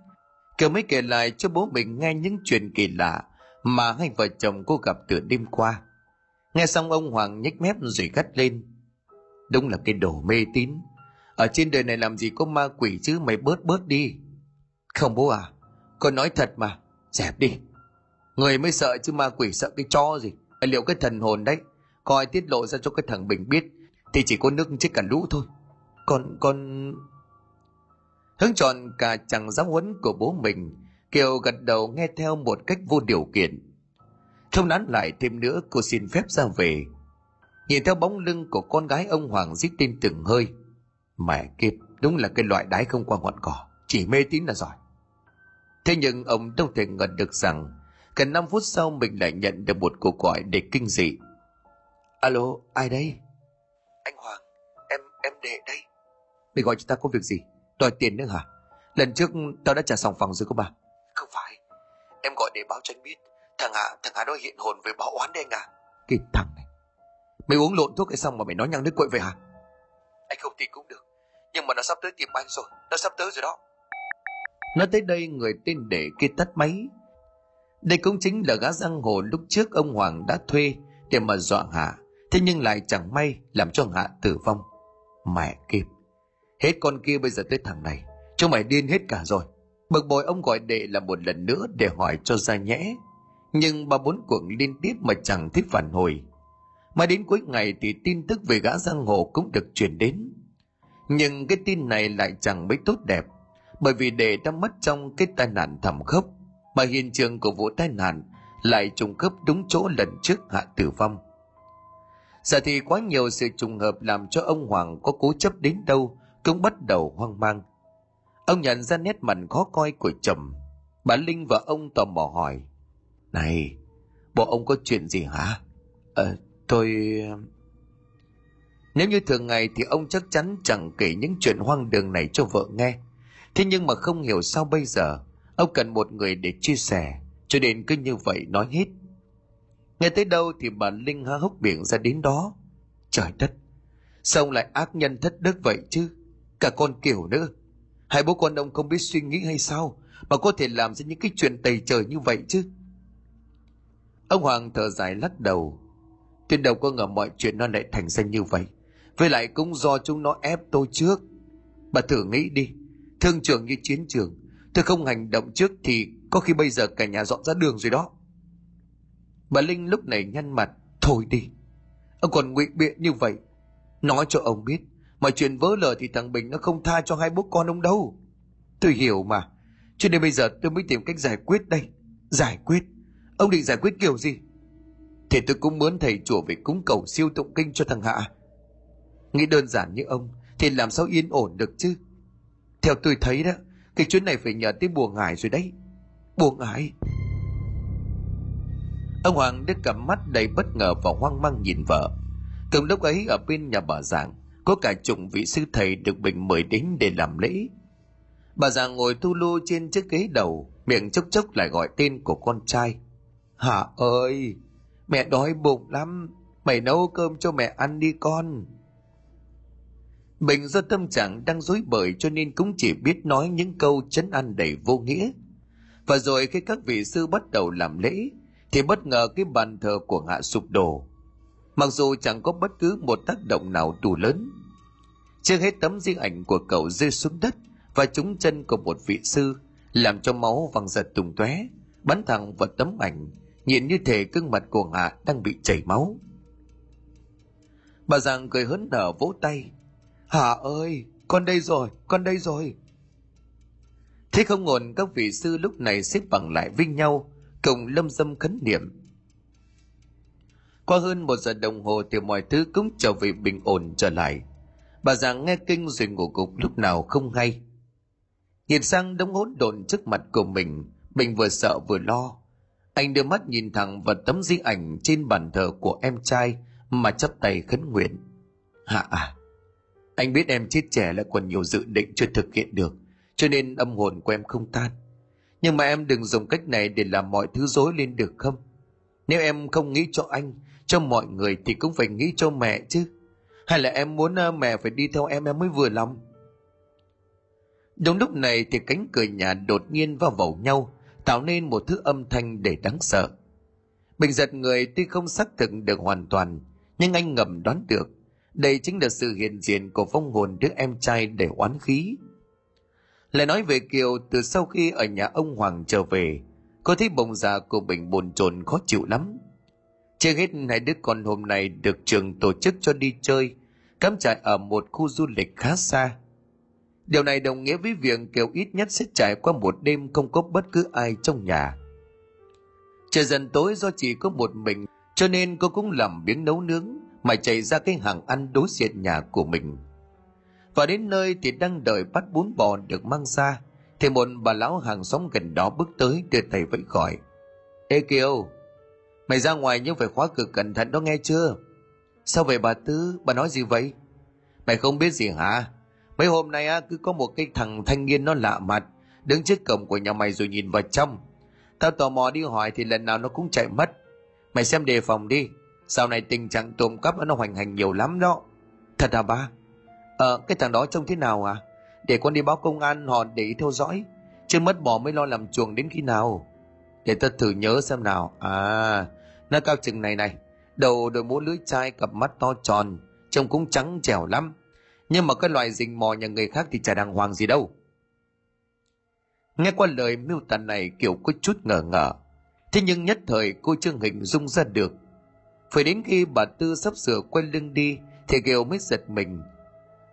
Speaker 1: Kiều mới kể lại cho bố mình nghe những chuyện kỳ lạ mà hai vợ chồng cô gặp từ đêm qua. Nghe xong ông Hoàng nhếch mép rồi gắt lên. Đúng là cái đồ mê tín. Ở trên đời này làm gì có ma quỷ chứ mày bớt bớt đi. Không bố à, con nói thật mà, dẹp đi. Người mới sợ chứ ma quỷ sợ cái cho gì. Liệu cái thần hồn đấy, coi tiết lộ ra cho cái thằng Bình biết thì chỉ có nước chết cả lũ thôi. Con, con... Hướng tròn cả chẳng giáo huấn của bố mình, Kiều gật đầu nghe theo một cách vô điều kiện. Không nán lại thêm nữa cô xin phép ra về. Nhìn theo bóng lưng của con gái ông Hoàng giết tim từng hơi. Mẹ kiếp, đúng là cái loại đái không qua ngọn cỏ, chỉ mê tín là giỏi. Thế nhưng ông đâu thể ngờ được rằng gần 5 phút sau mình lại nhận được một cuộc gọi để kinh dị. Alo, ai đây? Anh Hoàng, em em đệ đây. Mày gọi cho ta có việc gì? Đòi tiền nữa hả? Lần trước tao đã trả xong phòng rồi cô bà. Không phải, em gọi để báo cho anh biết. Thằng Hà, thằng Hà nó hiện hồn về báo oán đấy anh à. Cái thằng này. Mày uống lộn thuốc hay xong mà mày nói nhăng nước quậy về hả? Anh không tin cũng được. Nhưng mà nó sắp tới tìm anh rồi. Nó sắp tới rồi đó. Nói tới đây người tên đệ kia tắt máy. Đây cũng chính là gã giang hồ lúc trước ông Hoàng đã thuê để mà dọa Hạ. Thế nhưng lại chẳng may làm cho Hạ tử vong. Mẹ kịp. Hết con kia bây giờ tới thằng này. Chúng mày điên hết cả rồi. Bực bội ông gọi đệ là một lần nữa để hỏi cho ra nhẽ. Nhưng ba bốn cuộc liên tiếp mà chẳng thích phản hồi. Mà đến cuối ngày thì tin tức về gã giang hồ cũng được truyền đến. Nhưng cái tin này lại chẳng mấy tốt đẹp bởi vì đệ đã mất trong cái tai nạn thảm khốc mà hiện trường của vụ tai nạn lại trùng khớp đúng chỗ lần trước hạ tử vong giờ thì quá nhiều sự trùng hợp làm cho ông hoàng có cố chấp đến đâu cũng bắt đầu hoang mang. Ông nhận ra nét mặt khó coi của chồng. Bà linh và ông tò mò hỏi này bộ ông có chuyện gì hả? Ờ tôi nếu như thường ngày thì ông chắc chắn chẳng kể những chuyện hoang đường này cho vợ nghe. Thế nhưng mà không hiểu sao bây giờ ông cần một người để chia sẻ, cho nên cứ như vậy nói hết. Nghe tới đâu thì bà Linh há hốc miệng ra đến đó. Trời đất, sao ông lại ác nhân thất đức vậy chứ? Cả con kiểu nữa. Hai bố con ông không biết suy nghĩ hay sao mà có thể làm ra những cái chuyện tày trời như vậy chứ? Ông Hoàng thở dài lắc đầu. Tôi đâu có ngờ mọi chuyện nó lại thành ra như vậy. Với lại cũng do chúng nó ép tôi trước. Bà thử nghĩ đi, Thương trường như chiến trường, tôi không hành động trước thì có khi bây giờ cả nhà dọn ra đường rồi đó. Bà Linh lúc này nhăn mặt, thôi đi. Ông còn ngụy biện như vậy. Nói cho ông biết, mọi chuyện vỡ lở thì thằng Bình nó không tha cho hai bố con ông đâu. Tôi hiểu mà, cho nên bây giờ tôi mới tìm cách giải quyết đây. Giải quyết? Ông định giải quyết kiểu gì? Thì tôi cũng muốn thầy chùa về cúng cầu siêu tụng kinh cho thằng Hạ. Nghĩ đơn giản như ông, thì làm sao yên ổn được chứ? Theo tôi thấy đó, cái chuyến này phải nhờ tới bùa ngải rồi đấy. Bùa ngải. Ông Hoàng đưa cặp mắt đầy bất ngờ và hoang mang nhìn vợ. Cùng lúc ấy ở bên nhà bà Giảng, có cả chục vị sư thầy được Bình mời đến để làm lễ. Bà già ngồi thu lu trên chiếc ghế đầu, miệng chốc chốc lại gọi tên của con trai. Hà ơi, mẹ đói bụng lắm, mày nấu cơm cho mẹ ăn đi con. Bình do tâm trạng đang rối bời cho nên cũng chỉ biết nói những câu chấn an đầy vô nghĩa. Và rồi khi các vị sư bắt đầu làm lễ, thì bất ngờ cái bàn thờ của Hạ sụp đổ. Mặc dù chẳng có bất cứ một tác động nào đủ lớn. Chưa hết tấm di ảnh của cậu rơi xuống đất và trúng chân của một vị sư, làm cho máu văng giật tung tóe, bắn thẳng vào tấm ảnh, nhìn như thể gương mặt của Hạ đang bị chảy máu. Bà Giang cười hớn nở vỗ tay. Hạ ơi, con đây rồi, con đây rồi. Thế không ổn các vị sư lúc này xếp bằng lại với nhau, cùng lâm dâm khấn niệm. Qua hơn một giờ đồng hồ thì mọi thứ cũng trở về bình ổn trở lại. Bà giảng nghe kinh rồi ngủ gục lúc nào không hay. Nhìn sang đống hỗn độn trước mặt của mình, mình vừa sợ vừa lo. Anh đưa mắt nhìn thẳng vào tấm di ảnh trên bàn thờ của em trai mà chấp tay khấn nguyện. Hạ à, anh biết em chết trẻ là còn nhiều dự định chưa thực hiện được, cho nên âm hồn của em không tan. Nhưng mà em đừng dùng cách này để làm mọi thứ dối lên được không? Nếu em không nghĩ cho anh, cho mọi người thì cũng phải nghĩ cho mẹ chứ. Hay là em muốn ờ, mẹ phải đi theo em em mới vừa lòng? Đúng lúc này thì cánh cửa nhà đột nhiên vào vào nhau, tạo nên một thứ âm thanh để đáng sợ. Bình giật người tuy không xác thực được hoàn toàn, nhưng anh ngầm đoán được đây chính là sự hiện diện của vong hồn đứa em trai để oán khí. Lại nói về Kiều từ sau khi ở nhà ông Hoàng trở về, có thấy bồng già của Bình bồn chồn khó chịu lắm. Chưa hết hai đứa con hôm nay được trường tổ chức cho đi chơi, cắm trại ở một khu du lịch khá xa. Điều này đồng nghĩa với việc Kiều ít nhất sẽ trải qua một đêm không có bất cứ ai trong nhà. Trời dần tối do chỉ có một mình, cho nên cô cũng làm biếng nấu nướng mà chạy ra cái hàng ăn đối diện nhà của mình. Và đến nơi thì đang đợi bắt bún bò được mang ra, thì một bà lão hàng xóm gần đó bước tới đưa tay vẫy gọi. Ê Kiều, mày ra ngoài nhưng phải khóa cửa cẩn thận đó nghe chưa? Sao vậy bà Tư, bà nói gì vậy? Mày không biết gì hả? Mấy hôm nay á, cứ có một cái thằng thanh niên nó lạ mặt, đứng trước cổng của nhà mày rồi nhìn vào trong. Tao tò mò đi hỏi thì lần nào nó cũng chạy mất. Mày xem đề phòng đi, Sau này tình trạng trộm cắp nó hoành hành nhiều lắm đó. Thật à ba? Ờ, cái thằng đó trông thế nào à? Để con đi báo công an họ để ý theo dõi. Chứ mất bỏ mới lo làm chuồng đến khi nào. Để ta thử nhớ xem nào. À, nó cao chừng này này. Đầu đội mũ lưới chai cặp mắt to tròn. Trông cũng trắng trẻo lắm. Nhưng mà cái loài rình mò nhà người khác thì chả đàng hoàng gì đâu. Nghe qua lời miêu tả này kiểu có chút ngờ ngờ. Thế nhưng nhất thời cô chưa hình dung ra được. Phải đến khi bà Tư sắp sửa quay lưng đi thì Kiều mới giật mình.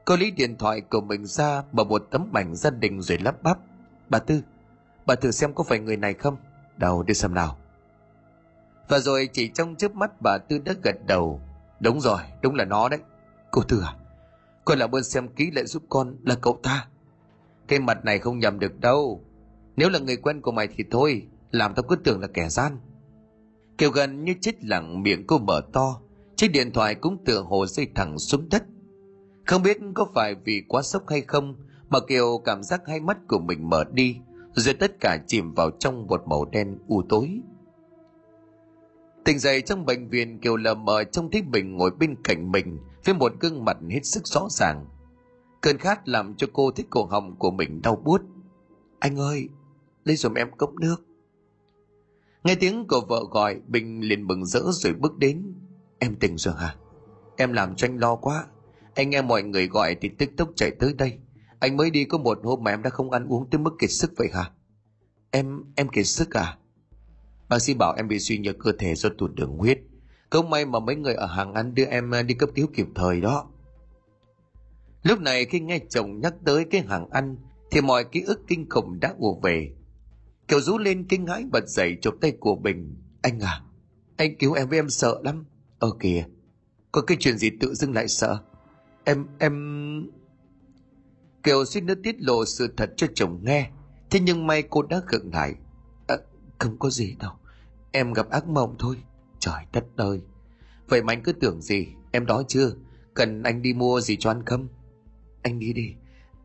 Speaker 1: Cô lấy điện thoại của mình ra mở một tấm ảnh gia đình rồi lắp bắp. Bà Tư, bà thử xem có phải người này không? Đầu đi xem nào. Và rồi chỉ trong chớp mắt bà Tư đã gật đầu. Đúng rồi, đúng là nó đấy. Cô Tư à, cô làm ơn xem kỹ lại giúp con là cậu ta. Cái mặt này không nhầm được đâu. Nếu là người quen của mày thì thôi, làm tao cứ tưởng là kẻ gian. Kiều gần như chết lặng miệng cô mở to, chiếc điện thoại cũng tựa hồ rơi thẳng xuống đất. Không biết có phải vì quá sốc hay không mà Kiều cảm giác hai mắt của mình mở đi, rồi tất cả chìm vào trong một màu đen u tối. Tỉnh dậy trong bệnh viện Kiều lờ mờ trông thấy mình ngồi bên cạnh mình với một gương mặt hết sức rõ ràng. Cơn khát làm cho cô thích cổ họng của mình đau buốt. Anh ơi, lấy giùm em cốc nước. Nghe tiếng của vợ gọi, Bình liền mừng rỡ rồi bước đến. Em tỉnh rồi hả? Em làm cho anh lo quá. Anh nghe mọi người gọi thì tức tốc chạy tới đây. Anh mới đi có một hôm mà em đã không ăn uống tới mức kiệt sức vậy hả? Em, em kiệt sức à? Bác sĩ bảo em bị suy nhược cơ thể do tụt đường huyết. Không may mà mấy người ở hàng ăn đưa em à, đi cấp cứu kịp thời đó. Lúc này khi nghe chồng nhắc tới cái hàng ăn thì mọi ký ức kinh khủng đã ùa về. Kiều rú lên kinh hãi bật dậy chụp tay của Bình. Anh à, anh cứu em với em sợ lắm. Ờ kìa, có cái chuyện gì tự dưng lại sợ? Em, em... Kiều suýt nữa tiết lộ sự thật cho chồng nghe. Thế nhưng may cô đã gượng lại. À, không có gì đâu. Em gặp ác mộng thôi. Trời đất ơi. Vậy mà anh cứ tưởng gì? Em đói chưa? Cần anh đi mua gì cho ăn không? Anh đi đi.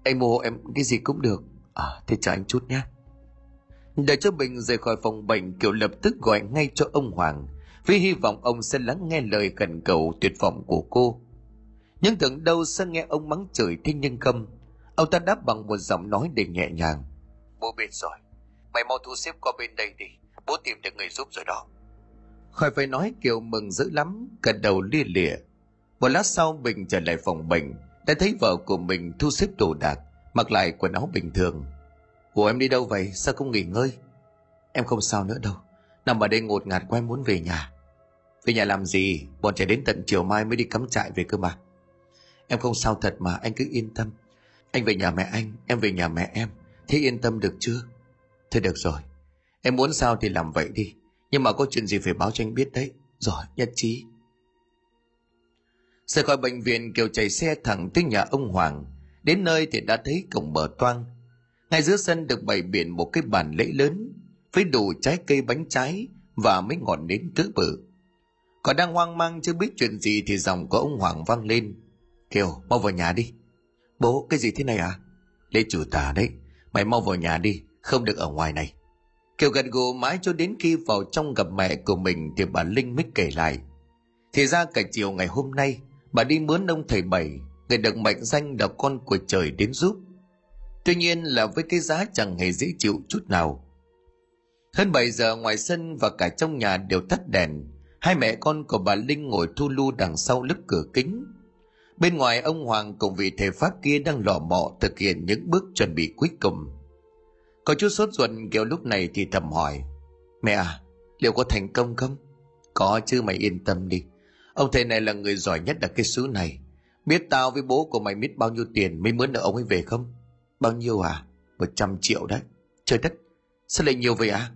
Speaker 1: Anh mua em cái gì cũng được. À, thế chờ anh chút nhé. Để cho Bình rời khỏi phòng bệnh, Kiều lập tức gọi ngay cho ông Hoàng, với hy vọng ông sẽ lắng nghe lời khẩn cầu tuyệt vọng của cô. Nhưng tưởng đâu sẽ nghe ông mắng chửi thế nhưng không. Ông ta đáp bằng một giọng nói để nhẹ nhàng. Bố biết rồi. mày mau thu xếp qua bên đây đi. Bố tìm được người giúp rồi đó. Khỏi phải nói kiều mừng dữ lắm gật đầu lia lịa. Một lát sau bình trở lại phòng bệnh đã thấy vợ của mình thu xếp đồ đạc mặc lại quần áo bình thường. Của em đi đâu vậy? Sao không nghỉ ngơi? Em không sao nữa đâu. Nằm ở đây ngột ngạt quá em muốn về nhà. Về nhà làm gì? Bọn trẻ đến tận chiều mai mới đi cắm trại về cơ mà em không sao thật mà, anh cứ yên tâm. Anh về nhà mẹ anh, em về nhà mẹ em. Thế yên tâm được chưa? Thế được rồi. Em muốn sao thì làm vậy đi. Nhưng mà có chuyện gì phải báo cho anh biết đấy. Rồi nhất trí. Rời khỏi bệnh viện kiều chạy xe thẳng tới nhà ông hoàng. Đến nơi thì đã thấy cổng mở toang. Ngay giữa sân được bày biện một cái bàn lễ lớn, với đủ trái cây bánh trái và mấy ngọn nến cỡ bự. Còn đang hoang mang chưa biết chuyện gì thì giọng của ông hoàng vang lên kiều, mau vào nhà đi. Bố, cái gì thế này à Lê chủ tà đấy. Mày mau vào nhà đi, không được ở ngoài này. Kiều gật gù mãi cho đến khi vào trong gặp mẹ của mình thì bà linh mới kể lại. Thì ra cả chiều ngày hôm nay, bà đi mướn ông thầy bảy, người được mệnh danh là con của trời đến giúp. Tuy nhiên là với cái giá chẳng hề dễ chịu chút nào. Hơn 7 giờ ngoài sân và cả trong nhà đều tắt đèn, hai mẹ con của bà linh ngồi thu lu đằng sau lớp cửa kính bên ngoài ông hoàng cùng vị thầy pháp kia đang lò mọ thực hiện những bước chuẩn bị cuối cùng. Có chút sốt ruột kiểu lúc này thì thầm hỏi, mẹ à liệu có thành công không? Có chứ, mày yên tâm đi. Ông thầy này là người giỏi nhất ở cái xứ này. Biết tao với bố của mày biết bao nhiêu tiền mới mướn được ông ấy về không? Bao nhiêu à? Một trăm triệu đấy. Trời đất! Sao lại nhiều vậy à?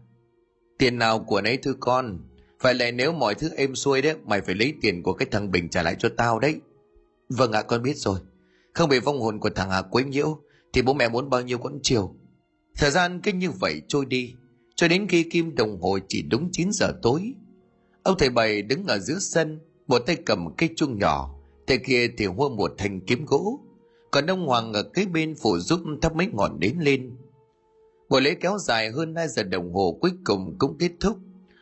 Speaker 1: Tiền nào của nấy, thưa con. Phải lẽ nếu mọi thứ êm xuôi đấy, mày phải lấy tiền của cái thằng bình trả lại cho tao đấy vâng ạ, con biết rồi. Không bị vong hồn của thằng hà quấy nhiễu, thì bố mẹ muốn bao nhiêu cũng chiều. Thời gian cứ như vậy trôi đi, cho đến khi kim đồng hồ chỉ đúng 9 giờ tối. Ông thầy bày đứng ở giữa sân, một tay cầm cây chuông nhỏ, tay kia thì hua một thanh kiếm gỗ. Còn ông hoàng ở kế bên phụ giúp thắp mấy ngọn đến lên. Buổi lễ kéo dài hơn 2 giờ đồng hồ cuối cùng cũng kết thúc.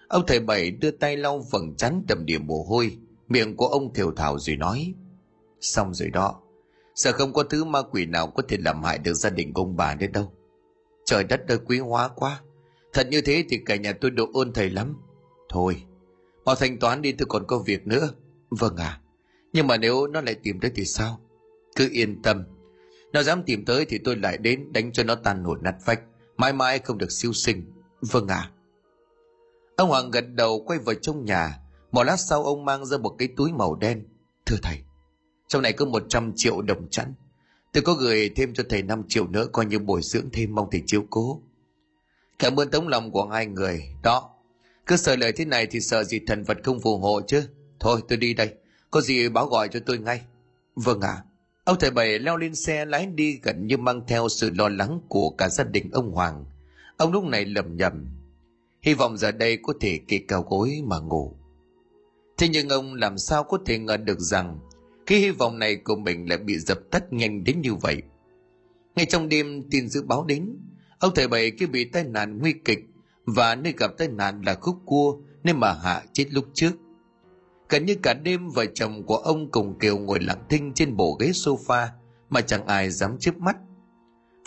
Speaker 1: Ông thầy bảy đưa tay lau phần chắn đầm điểm mồ hôi, miệng của ông thều thào rồi nói xong rồi đó. Sợ không có thứ ma quỷ nào có thể làm hại được gia đình ông bà đến đâu. Trời đất ơi, quý hóa quá. Thật như thế thì cả nhà tôi độ ơn thầy lắm. Thôi, mau thanh toán đi, tôi còn có việc nữa. Vâng à nhưng mà nếu nó lại tìm tới thì sao? Cứ yên tâm. Nó dám tìm tới thì tôi lại đến đánh cho nó tan nổi nát vách. Mãi mãi không được siêu sinh. Vâng à ông hoàng gật đầu quay vào trong nhà. Một lát sau, ông mang ra một cái túi màu đen. Thưa thầy trong này có 100 triệu đồng chẵn tôi có gửi thêm cho thầy 5 triệu nữa, coi như bồi dưỡng thêm, mong thầy chiếu cố. Cảm ơn tấm lòng của hai người. Đó, cứ sợ lời thế này thì sợ gì thần vật không phù hộ chứ. Thôi, tôi đi đây. Có gì báo gọi cho tôi ngay. Vâng ạ. À. ông thầy bảy leo lên xe, lái đi gần như mang theo sự lo lắng của cả gia đình ông hoàng. Ông lúc này lầm nhầm hy vọng giờ đây có thể kề cao gối mà ngủ. Thế nhưng ông làm sao có thể ngờ được rằng khi hy vọng này của mình lại bị dập tắt nhanh đến như vậy. Ngay trong đêm tin dữ báo đến, ông thầy bảy kia bị tai nạn nguy kịch và nơi gặp tai nạn là khúc cua nên mà hạ chết lúc trước. Gần như cả đêm, vợ chồng của ông cùng kiều ngồi lặng thinh trên bộ ghế sofa mà chẳng ai dám chớp mắt.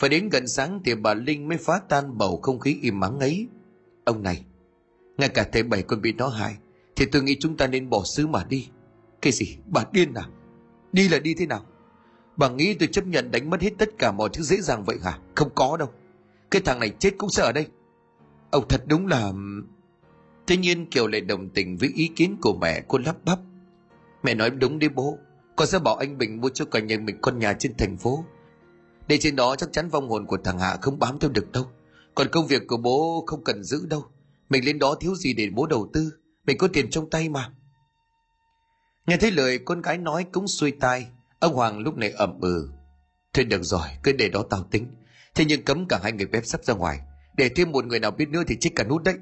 Speaker 1: Phải đến gần sáng thì bà linh mới phá tan bầu không khí im mắng ấy. Ông này, ngay cả thầy bảy còn bị nó hại, thì tôi nghĩ chúng ta nên bỏ xứ mà đi. Cái gì, bà điên à? Đi là đi thế nào? Bà nghĩ tôi chấp nhận đánh mất hết tất cả mọi thứ dễ dàng vậy hả? Không có đâu. Cái thằng này chết cũng sẽ ở đây. Ông thật đúng là... Tuy nhiên Kiều lại đồng tình với ý kiến của mẹ cô lắp bắp. Mẹ nói đúng đi bố. Con sẽ bảo anh Bình mua cho cả nhà mình con nhà trên thành phố. Để trên đó chắc chắn vong hồn của thằng Hạ không bám theo được đâu. Còn công việc của bố không cần giữ đâu. Mình lên đó thiếu gì để bố đầu tư. Mình có tiền trong tay mà. Nghe thấy lời con gái nói cũng xuôi tai, ông Hoàng lúc này ẩm ừ. Thôi được rồi, cứ để đó tao tính. Thế nhưng cấm cả hai người bếp sắp ra ngoài. Để thêm một người nào biết nữa thì chết cả nút đấy.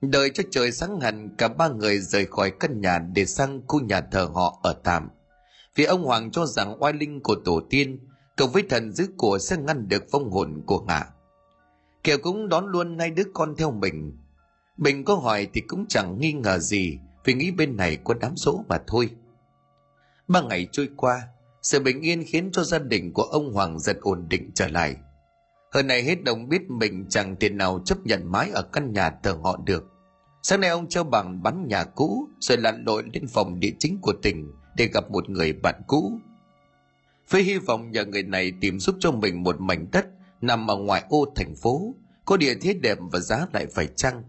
Speaker 1: Đợi cho trời sáng hẳn, cả ba người rời khỏi căn nhà để sang khu nhà thờ họ ở tạm. Vì ông Hoàng cho rằng oai linh của tổ tiên cộng với thần giữ của sẽ ngăn được phong hồn của ngạ. Kiều cũng đón luôn hai đứa con theo mình. Bình có hỏi thì cũng chẳng nghi ngờ gì vì nghĩ bên này có đám rỗ mà thôi. Ba ngày trôi qua, sự bình yên khiến cho gia đình của ông Hoàng dần ổn định trở lại. Hơn này hết đồng biết mình chẳng tiền nào chấp nhận mái ở căn nhà thờ họ được. Sáng nay ông châu bằng bắn nhà cũ rồi lặn lội lên phòng địa chính của tỉnh để gặp một người bạn cũ. Với hy vọng nhờ người này tìm giúp cho mình một mảnh đất nằm ở ngoài ô thành phố, có địa thế đẹp và giá lại phải chăng.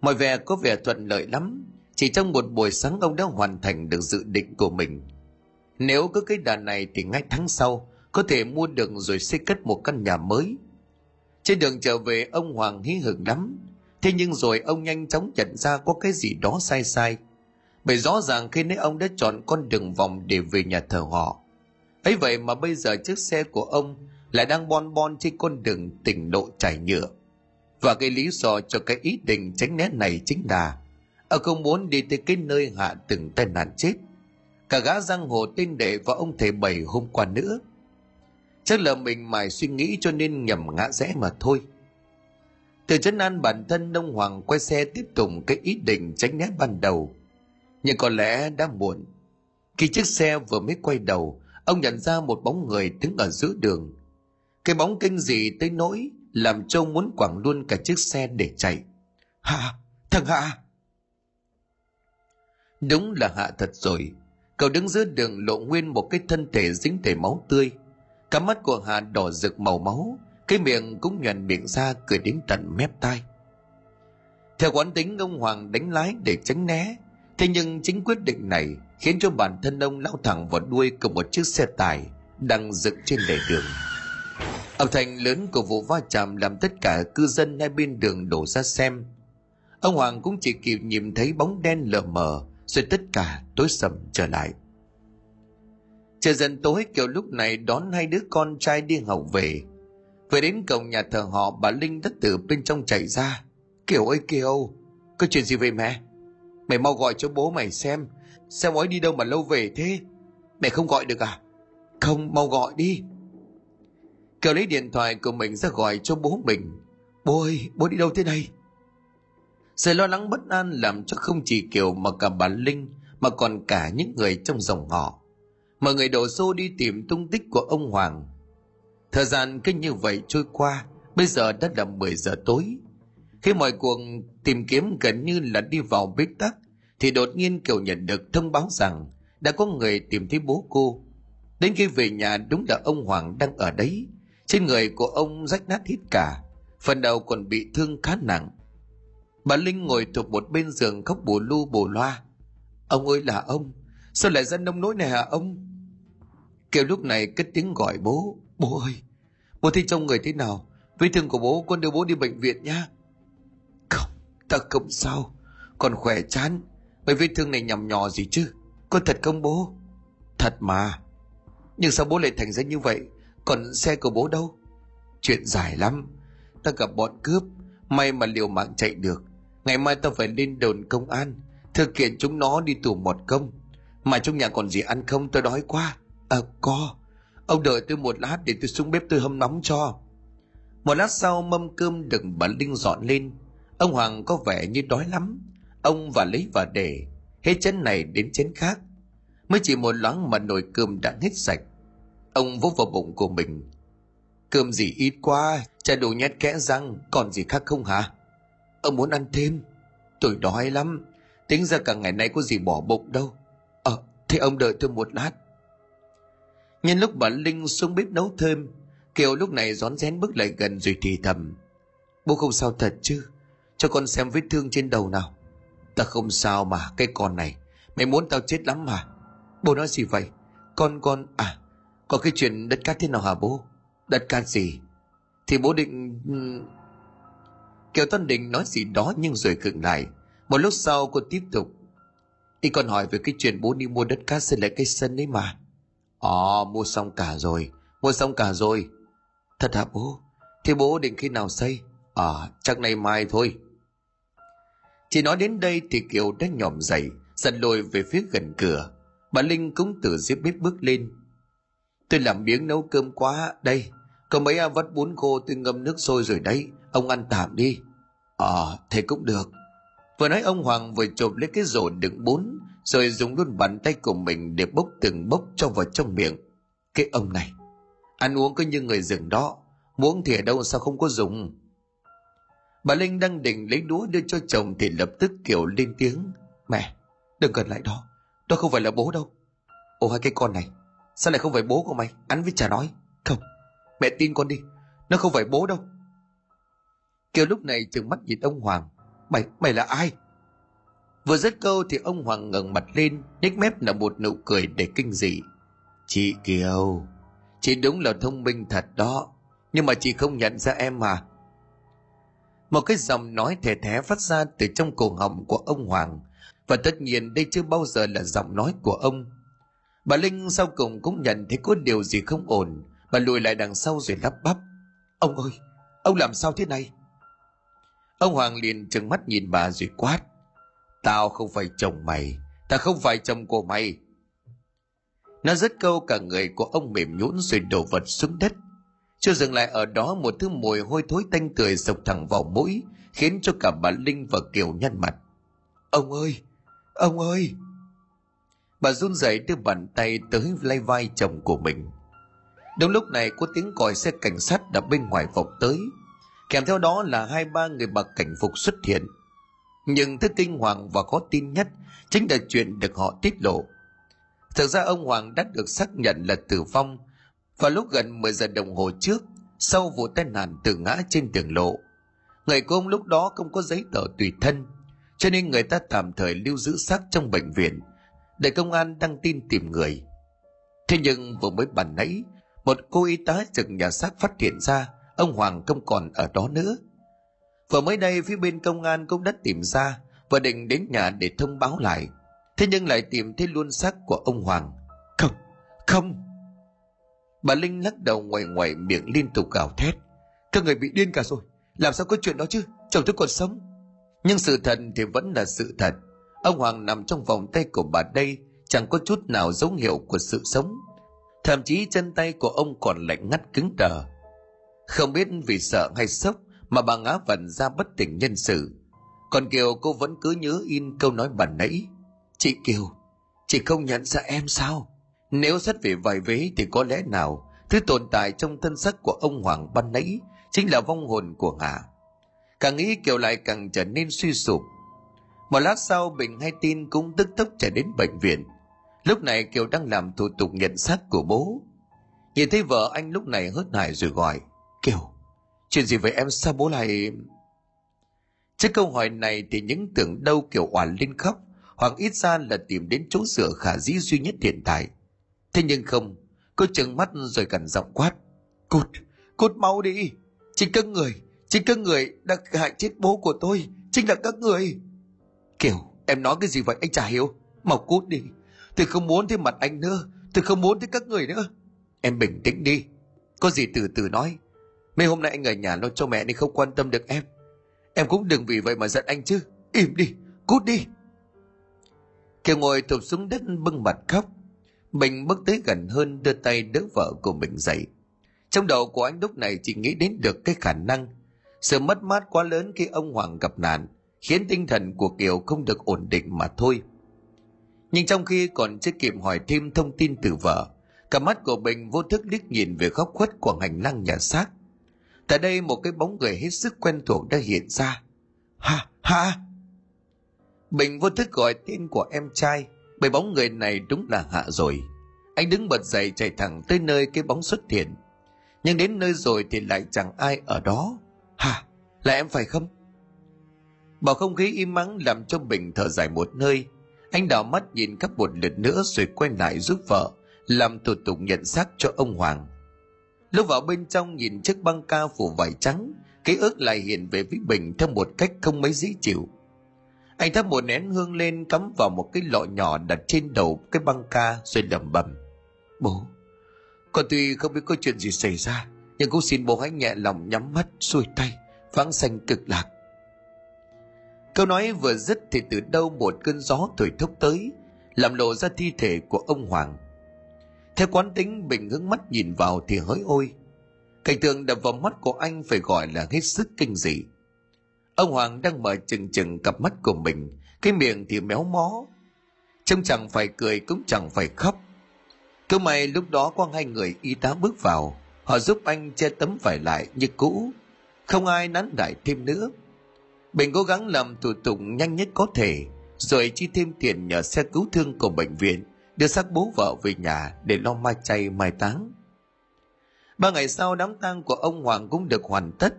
Speaker 1: Mọi vẻ có vẻ thuận lợi lắm, chỉ trong một buổi sáng ông đã hoàn thành được dự định của mình. Nếu có cái đà này thì ngay tháng sau có thể mua được rồi xây cất một căn nhà mới. Trên đường trở về ông Hoàng hí hửng lắm, thế nhưng rồi ông nhanh chóng nhận ra có cái gì đó sai sai. Bởi rõ ràng khi nãy ông đã chọn con đường vòng để về nhà thờ họ. ấy vậy mà bây giờ chiếc xe của ông lại đang bon bon trên con đường tỉnh lộ trải nhựa. Và cái lý do cho cái ý định tránh né này chính là ông không muốn đi tới cái nơi hạ từng tai nạn chết. Cả gã giang hồ tên đệ và ông thầy bảy hôm qua nữa. Chắc là mình mải suy nghĩ cho nên nhầm ngã rẽ mà thôi. Từ chân an bản thân Đông Hoàng quay xe tiếp tục cái ý định tránh né ban đầu. Nhưng có lẽ đã muộn. Khi chiếc xe vừa mới quay đầu, ông nhận ra một bóng người đứng ở giữa đường. Cái bóng kinh dị tới nỗi làm Châu muốn quẳng luôn cả chiếc xe để chạy. Hạ, thằng Hạ! Đúng là Hạ thật rồi. Cậu đứng giữa đường lộ nguyên một cái thân thể dính đầy máu tươi. Cả mắt của Hạ đỏ rực màu máu, cái miệng cũng nhuận miệng ra cười đến tận mép tai. Theo quán tính ông Hoàng đánh lái để tránh né, thế nhưng chính quyết định này khiến cho bản thân ông lao thẳng vào đuôi của một chiếc xe tải đang dựng trên lề đường. Âm thanh lớn của vụ va chạm làm tất cả cư dân hai bên đường đổ ra xem. Ông Hoàng cũng chỉ kịp nhìn thấy bóng đen lờ mờ, rồi tất cả tối sầm trở lại. Trời dần tối kiểu lúc này đón hai đứa con trai đi học về. Về đến cổng nhà thờ họ bà Linh đã từ bên trong chạy ra. Kiều ơi Kiều, có chuyện gì vậy mẹ? Mày mau gọi cho bố mày xem, xem ấy đi đâu mà lâu về thế? Mẹ không gọi được à? Không, mau gọi đi. Kiều lấy điện thoại của mình ra gọi cho bố mình. Bố ơi, bố đi đâu thế này? Sự lo lắng bất an làm cho không chỉ Kiều mà cả bà Linh mà còn cả những người trong dòng họ. Mọi người đổ xô đi tìm tung tích của ông Hoàng. Thời gian cứ như vậy trôi qua, bây giờ đã là 10 giờ tối. Khi mọi cuộc tìm kiếm gần như là đi vào bế tắc, thì đột nhiên Kiều nhận được thông báo rằng đã có người tìm thấy bố cô. Đến khi về nhà đúng là ông Hoàng đang ở đấy. Trên người của ông rách nát hết cả, phần đầu còn bị thương khá nặng. Bà Linh ngồi thuộc một bên giường khóc bù lu bù loa. Ông ơi là ông, sao lại ra nông nỗi này hả ông? Kiều lúc này cất tiếng gọi bố. Bố ơi, bố thấy trong người thế nào? Vết thương của bố, con đưa bố đi bệnh viện nhá Không, ta không sao. còn khỏe chán. Bởi vết thương này nhằm nhỏ gì chứ? Con thật không bố? Thật mà. Nhưng sao bố lại thành ra như vậy? Còn xe của bố đâu? Chuyện dài lắm. Ta gặp bọn cướp. May mà liều mạng chạy được. Ngày mai tao phải lên đồn công an. Thực hiện chúng nó đi tù một công. Mà trong nhà còn gì ăn không tôi đói quá. À có. Ông đợi tôi một lát để tôi xuống bếp tôi hâm nóng cho. Một lát sau mâm cơm được bà Linh dọn lên. Ông Hoàng có vẻ như đói lắm. Ông và lấy và để. Hết chén này đến chén khác. Mới chỉ một loáng mà nồi cơm đã hết sạch. Ông vỗ vào bụng của mình. Cơm gì ít quá, chả đủ nhét kẽ răng, còn gì khác không hả? Ông muốn ăn thêm. Tôi đói lắm. Tính ra cả ngày nay có gì bỏ bụng đâu. Ờ, thế ông đợi tôi một lát. Nhân lúc bà Linh xuống bếp nấu thêm, Kiều lúc này rón rén bước lại gần rồi thì thầm. Bố không sao thật chứ? Cho con xem vết thương trên đầu nào. Ta không sao mà, cái con này. Mày muốn tao chết lắm mà. Bố nói gì vậy? Con con... À, có cái chuyện đất cát thế nào hả bố? Đất cát gì? Thì bố định... Kiều Tân Định nói gì đó nhưng rồi khựng lại. Một lúc sau cô tiếp tục. Y còn hỏi về cái chuyện bố đi mua đất cát xây lại cái sân ấy mà. Ồ, mua xong cả rồi. Mua xong cả rồi. Thật hả bố? Thì bố định khi nào xây? À, chắc nay mai thôi. Chỉ nói đến đây thì Kiều đã nhòm dậy, dần lùi về phía gần cửa. Bà Linh cũng từ dưới bếp bước lên. Tôi làm miếng nấu cơm quá. Đây, có mấy à, vắt bún khô tôi ngâm nước sôi rồi đấy. Ông ăn tạm đi. Ờ, à, thế cũng được. Vừa nói ông Hoàng vừa chộp lấy cái rổ đựng bún, rồi dùng luôn bàn tay của mình để bốc từng bốc cho vào trong miệng. Cái ông này, ăn uống cứ như người rừng đó, muốn thì ở đâu sao không có dùng bà linh đang định lấy đũa đưa cho chồng thì lập tức kiểu lên tiếng mẹ đừng cần lại đó đó không phải là bố đâu ồ hai cái con này sao lại không phải bố của mày ăn với chả nói không mẹ tin con đi nó không phải bố đâu kiều lúc này trừng mắt nhìn ông hoàng. Mày mày là ai? Vừa dứt câu thì ông hoàng ngẩng mặt lên, nhếch mép là một nụ cười để kinh dị. Chị kiều, chị đúng là thông minh thật đó, nhưng mà chị không nhận ra em mà. Một cái giọng nói thè thé phát ra từ trong cổ họng của ông hoàng, và tất nhiên đây chưa bao giờ là giọng nói của ông. Bà linh sau cùng cũng nhận thấy có điều gì không ổn, bà lùi lại đằng sau rồi lắp bắp. Ông ơi, ông làm sao thế này? Ông hoàng liền trừng mắt nhìn bà rồi quát. Tao không phải chồng mày, ta không phải chồng của mày. Nó rất câu cả người của ông mềm nhũn rồi đổ vật xuống đất. Chưa dừng lại ở đó, một thứ mùi hôi thối tanh tươi sộc thẳng vào mũi, khiến cho cả bà linh và kiều nhăn mặt. Ông ơi ông ơi! Bà run rẩy đưa bàn tay tới lay vai chồng của mình. Đúng lúc này, có tiếng còi xe cảnh sát đã bên ngoài vọng tới kèm theo đó là hai ba người mặc cảnh phục xuất hiện. Nhưng thứ kinh hoàng và khó tin nhất chính là chuyện được họ tiết lộ. Thực ra ông hoàng đã được xác nhận là tử vong vào lúc gần 10 giờ đồng hồ trước, sau vụ tai nạn tự ngã trên đường lộ. Người của ông lúc đó không có giấy tờ tùy thân, cho nên người ta tạm thời lưu giữ xác trong bệnh viện để công an đăng tin tìm người. Thế nhưng vừa mới bàn nãy, một cô y tá trực nhà xác phát hiện ra ông hoàng không còn ở đó nữa. Vừa mới đây, phía bên công an cũng đã tìm ra và định đến nhà để thông báo lại. Thế nhưng lại tìm thấy luôn xác của ông hoàng. Không không. Bà linh lắc đầu ngoài ngoài miệng liên tục gào thét. Các người bị điên cả rồi, làm sao có chuyện đó chứ? Chồng tôi còn sống. Nhưng sự thật thì vẫn là sự thật. Ông hoàng nằm trong vòng tay của bà đây, chẳng có chút nào dấu hiệu của sự sống. Thậm chí chân tay của ông còn lạnh ngắt cứng đờ không biết vì sợ hay sốc mà bà ngã vần ra bất tỉnh nhân sự. Còn kiều, cô vẫn cứ nhớ in câu nói bản nãy. Chị kiều, chị không nhận ra em sao? Nếu xét về vài vế thì có lẽ nào thứ tồn tại trong thân sắc của ông hoàng ban nãy chính là vong hồn của hà. Càng nghĩ kiều lại càng trở nên suy sụp. Một lát sau, bình hay tin cũng tức tốc chạy đến bệnh viện. Lúc này kiều đang làm thủ tục nhận xác của bố. Nhìn thấy vợ anh lúc này hớt hải rồi gọi kiều, chuyện gì vậy em? Sao bố lại trước câu hỏi này thì những tưởng đâu kiều oản lên khóc hoặc ít ra là tìm đến chỗ sửa khả dĩ duy nhất hiện tại. Thế nhưng không, cô trừng mắt rồi gần giọng quát, cút cút mau đi. Chính các người, chính các người đã hại chết bố của tôi, chính là các người. Kiều, em nói cái gì vậy? Anh chả hiểu. Mau cút đi. Tôi không muốn thấy mặt anh nữa. Tôi không muốn thấy các người nữa. Em bình tĩnh đi. Có gì từ từ nói mấy hôm nay anh ở nhà lo cho mẹ nên không quan tâm được em. Em cũng đừng vì vậy mà giận anh chứ. Im đi, cút đi. Kiều ngồi thụp xuống đất bưng mặt khóc. Mình bước tới gần hơn, đưa tay đỡ vợ của mình dậy. Trong đầu của anh lúc này chỉ nghĩ đến được cái khả năng sự mất mát quá lớn khi ông hoàng gặp nạn, khiến tinh thần của kiều không được ổn định mà thôi. Nhưng trong khi còn chưa kịp hỏi thêm thông tin từ vợ, cả mắt của bình vô thức liếc nhìn về góc khuất của hành lang nhà xác tại đây một cái bóng người hết sức quen thuộc đã hiện ra. Ha ha. Bình vô thức gọi tên của em trai, bởi bóng người này đúng là hạ rồi. Anh đứng bật dậy chạy thẳng tới nơi cái bóng xuất hiện. Nhưng đến nơi rồi thì lại chẳng ai ở đó. Hả là em phải không? Bầu không khí im mắng làm cho bình thở dài một nơi anh đảo mắt nhìn các một lượt nữa rồi quay lại giúp vợ, làm thủ tục nhận xác cho ông hoàng lúc vào bên trong nhìn chiếc băng ca phủ vải trắng, ký ức lại hiện về với bình theo một cách không mấy dễ chịu. Anh thắp một nén hương lên, cắm vào một cái lọ nhỏ đặt trên đầu cái băng ca rồi lẩm bẩm. Bố, con tuy không biết có chuyện gì xảy ra, nhưng cũng xin bố hãy nhẹ lòng nhắm mắt xuôi tay vắng xanh cực lạc. Câu nói vừa dứt thì từ đâu một cơn gió thổi thốc tới, làm lộ ra thi thể của ông hoàng theo quán tính bình hướng mắt nhìn vào thì hỡi ôi. Cảnh tượng đập vào mắt của anh phải gọi là hết sức kinh dị. Ông Hoàng đang mở chừng chừng cặp mắt của mình, cái miệng thì méo mó. Trông chẳng phải cười cũng chẳng phải khóc. Cứ may lúc đó có hai người y tá bước vào, họ giúp anh che tấm vải lại như cũ. Không ai nán lại thêm nữa. Bình cố gắng làm thủ tục nhanh nhất có thể rồi chi thêm tiền nhờ xe cứu thương của bệnh viện đưa xác bố vợ về nhà để lo mai chay mai táng. Ba ngày sau, đám tang của ông hoàng cũng được hoàn tất,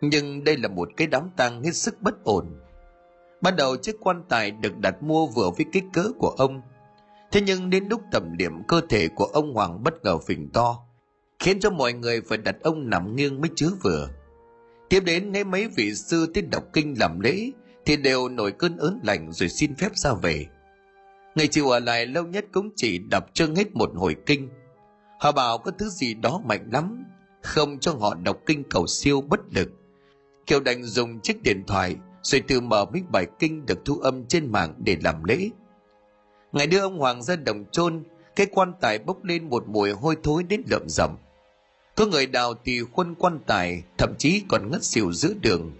Speaker 1: nhưng đây là một cái đám tang hết sức bất ổn. Ban đầu, chiếc quan tài được đặt mua vừa với kích cỡ của ông. Thế nhưng đến lúc tầm điểm cơ thể của ông hoàng bất ngờ phình to, khiến cho mọi người phải đặt ông nằm nghiêng mới chứa vừa. Tiếp đến nếu mấy vị sư tiết đọc kinh làm lễ thì đều nổi cơn ớn lạnh rồi xin phép ra về ngày chịu ở lại lâu nhất cũng chỉ đọc chân hết một hồi kinh. Họ bảo có thứ gì đó mạnh lắm, không cho họ đọc kinh cầu siêu bất lực. Kiều đành dùng chiếc điện thoại, rồi tự mở mấy bài kinh được thu âm trên mạng để làm lễ. Ngày đưa ông hoàng ra đồng chôn, cái quan tài bốc lên một mùi hôi thối đến lợm rầm có người đào thì khuân quan tài, thậm chí còn ngất xỉu giữa đường.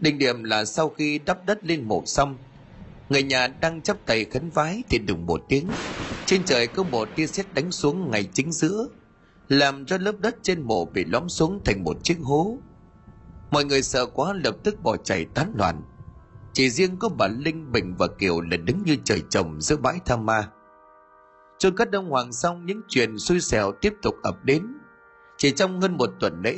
Speaker 1: Đỉnh điểm là sau khi đắp đất lên mộ xong người nhà đang chắp tay khấn vái thì đùng một tiếng. Trên trời có một tia sét đánh xuống ngay chính giữa, làm cho lớp đất trên mộ bị lõm xuống thành một chiếc hố. Mọi người sợ quá lập tức bỏ chạy tán loạn. Chỉ riêng có bà linh, bình và kiều là đứng như trời trồng giữa bãi tham ma. Chôn cất đông hoàng xong, những chuyện xui xẻo tiếp tục ập đến. Chỉ trong hơn một tuần lễ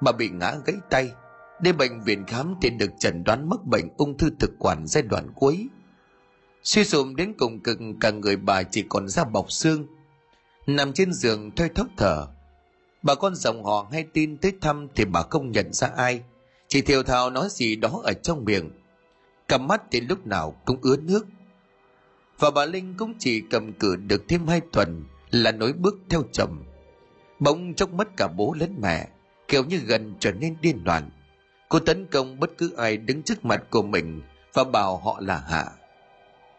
Speaker 1: mà bị ngã gãy tay đến bệnh viện khám thì được chẩn đoán mắc bệnh ung thư thực quản giai đoạn cuối suy sụp đến cùng cực, cả người bà chỉ còn da bọc xương. Nằm trên giường thoi thóp thở. Bà con dòng họ hay tin tới thăm thì bà không nhận ra ai. Chỉ thiều thào nói gì đó ở trong miệng. Cầm mắt thì lúc nào cũng ướt nước. Và bà linh cũng chỉ cầm cự được thêm hai tuần là nối bước theo chồng. Bỗng chốc mất cả bố lẫn mẹ, kiểu như gần trở nên điên loạn. Cô tấn công bất cứ ai đứng trước mặt của mình và bảo họ là hạ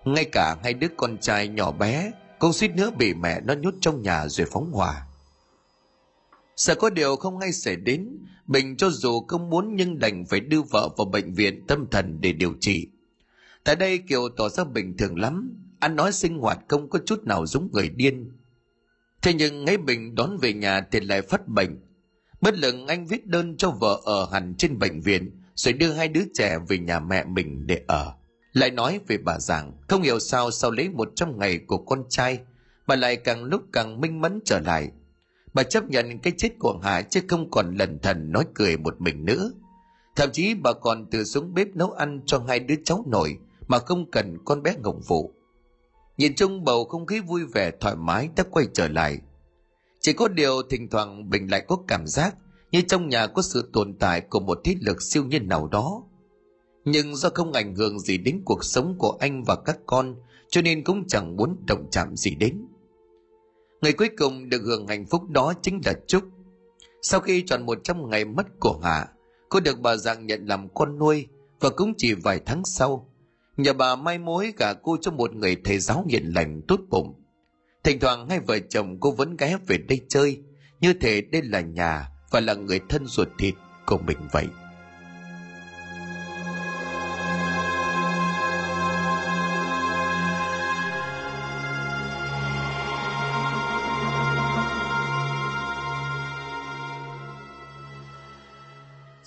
Speaker 1: ngay cả hai đứa con trai nhỏ bé cũng suýt nữa bị mẹ nó nhốt trong nhà rồi phóng hỏa. Sợ có điều không hay xảy đến bình cho dù không muốn nhưng đành phải đưa vợ vào bệnh viện tâm thần để điều trị. Tại đây kiều tỏ ra bình thường lắm, ăn nói sinh hoạt không có chút nào giống người điên. Thế nhưng ngay bình đón về nhà thì lại phát bệnh. Bất lực anh viết đơn cho vợ ở hẳn trên bệnh viện, rồi đưa hai đứa trẻ về nhà mẹ mình để ở lại nói về bà giảng, không hiểu sao sau lấy một trăm ngày của con trai, bà lại càng lúc càng minh mẫn trở lại. Bà chấp nhận cái chết của hà chứ không còn lần thần nói cười một mình nữa. Thậm chí bà còn từ xuống bếp nấu ăn cho hai đứa cháu nội mà không cần con bé ngộng vụ. Nhìn chung bầu không khí vui vẻ thoải mái đã quay trở lại. Chỉ có điều thỉnh thoảng bình lại có cảm giác như trong nhà có sự tồn tại của một thế lực siêu nhiên nào đó nhưng do không ảnh hưởng gì đến cuộc sống của anh và các con, cho nên cũng chẳng muốn động chạm gì đến. Người cuối cùng được hưởng hạnh phúc đó chính là trúc sau khi tròn một trăm ngày mất của hạ cô được bà dạng nhận làm con nuôi và cũng chỉ vài tháng sau nhà bà mai mối cả cô cho một người thầy giáo hiền lành tốt bụng. Thỉnh thoảng hai vợ chồng cô vẫn ghé về đây chơi, như thể đây là nhà và là người thân ruột thịt của mình vậy.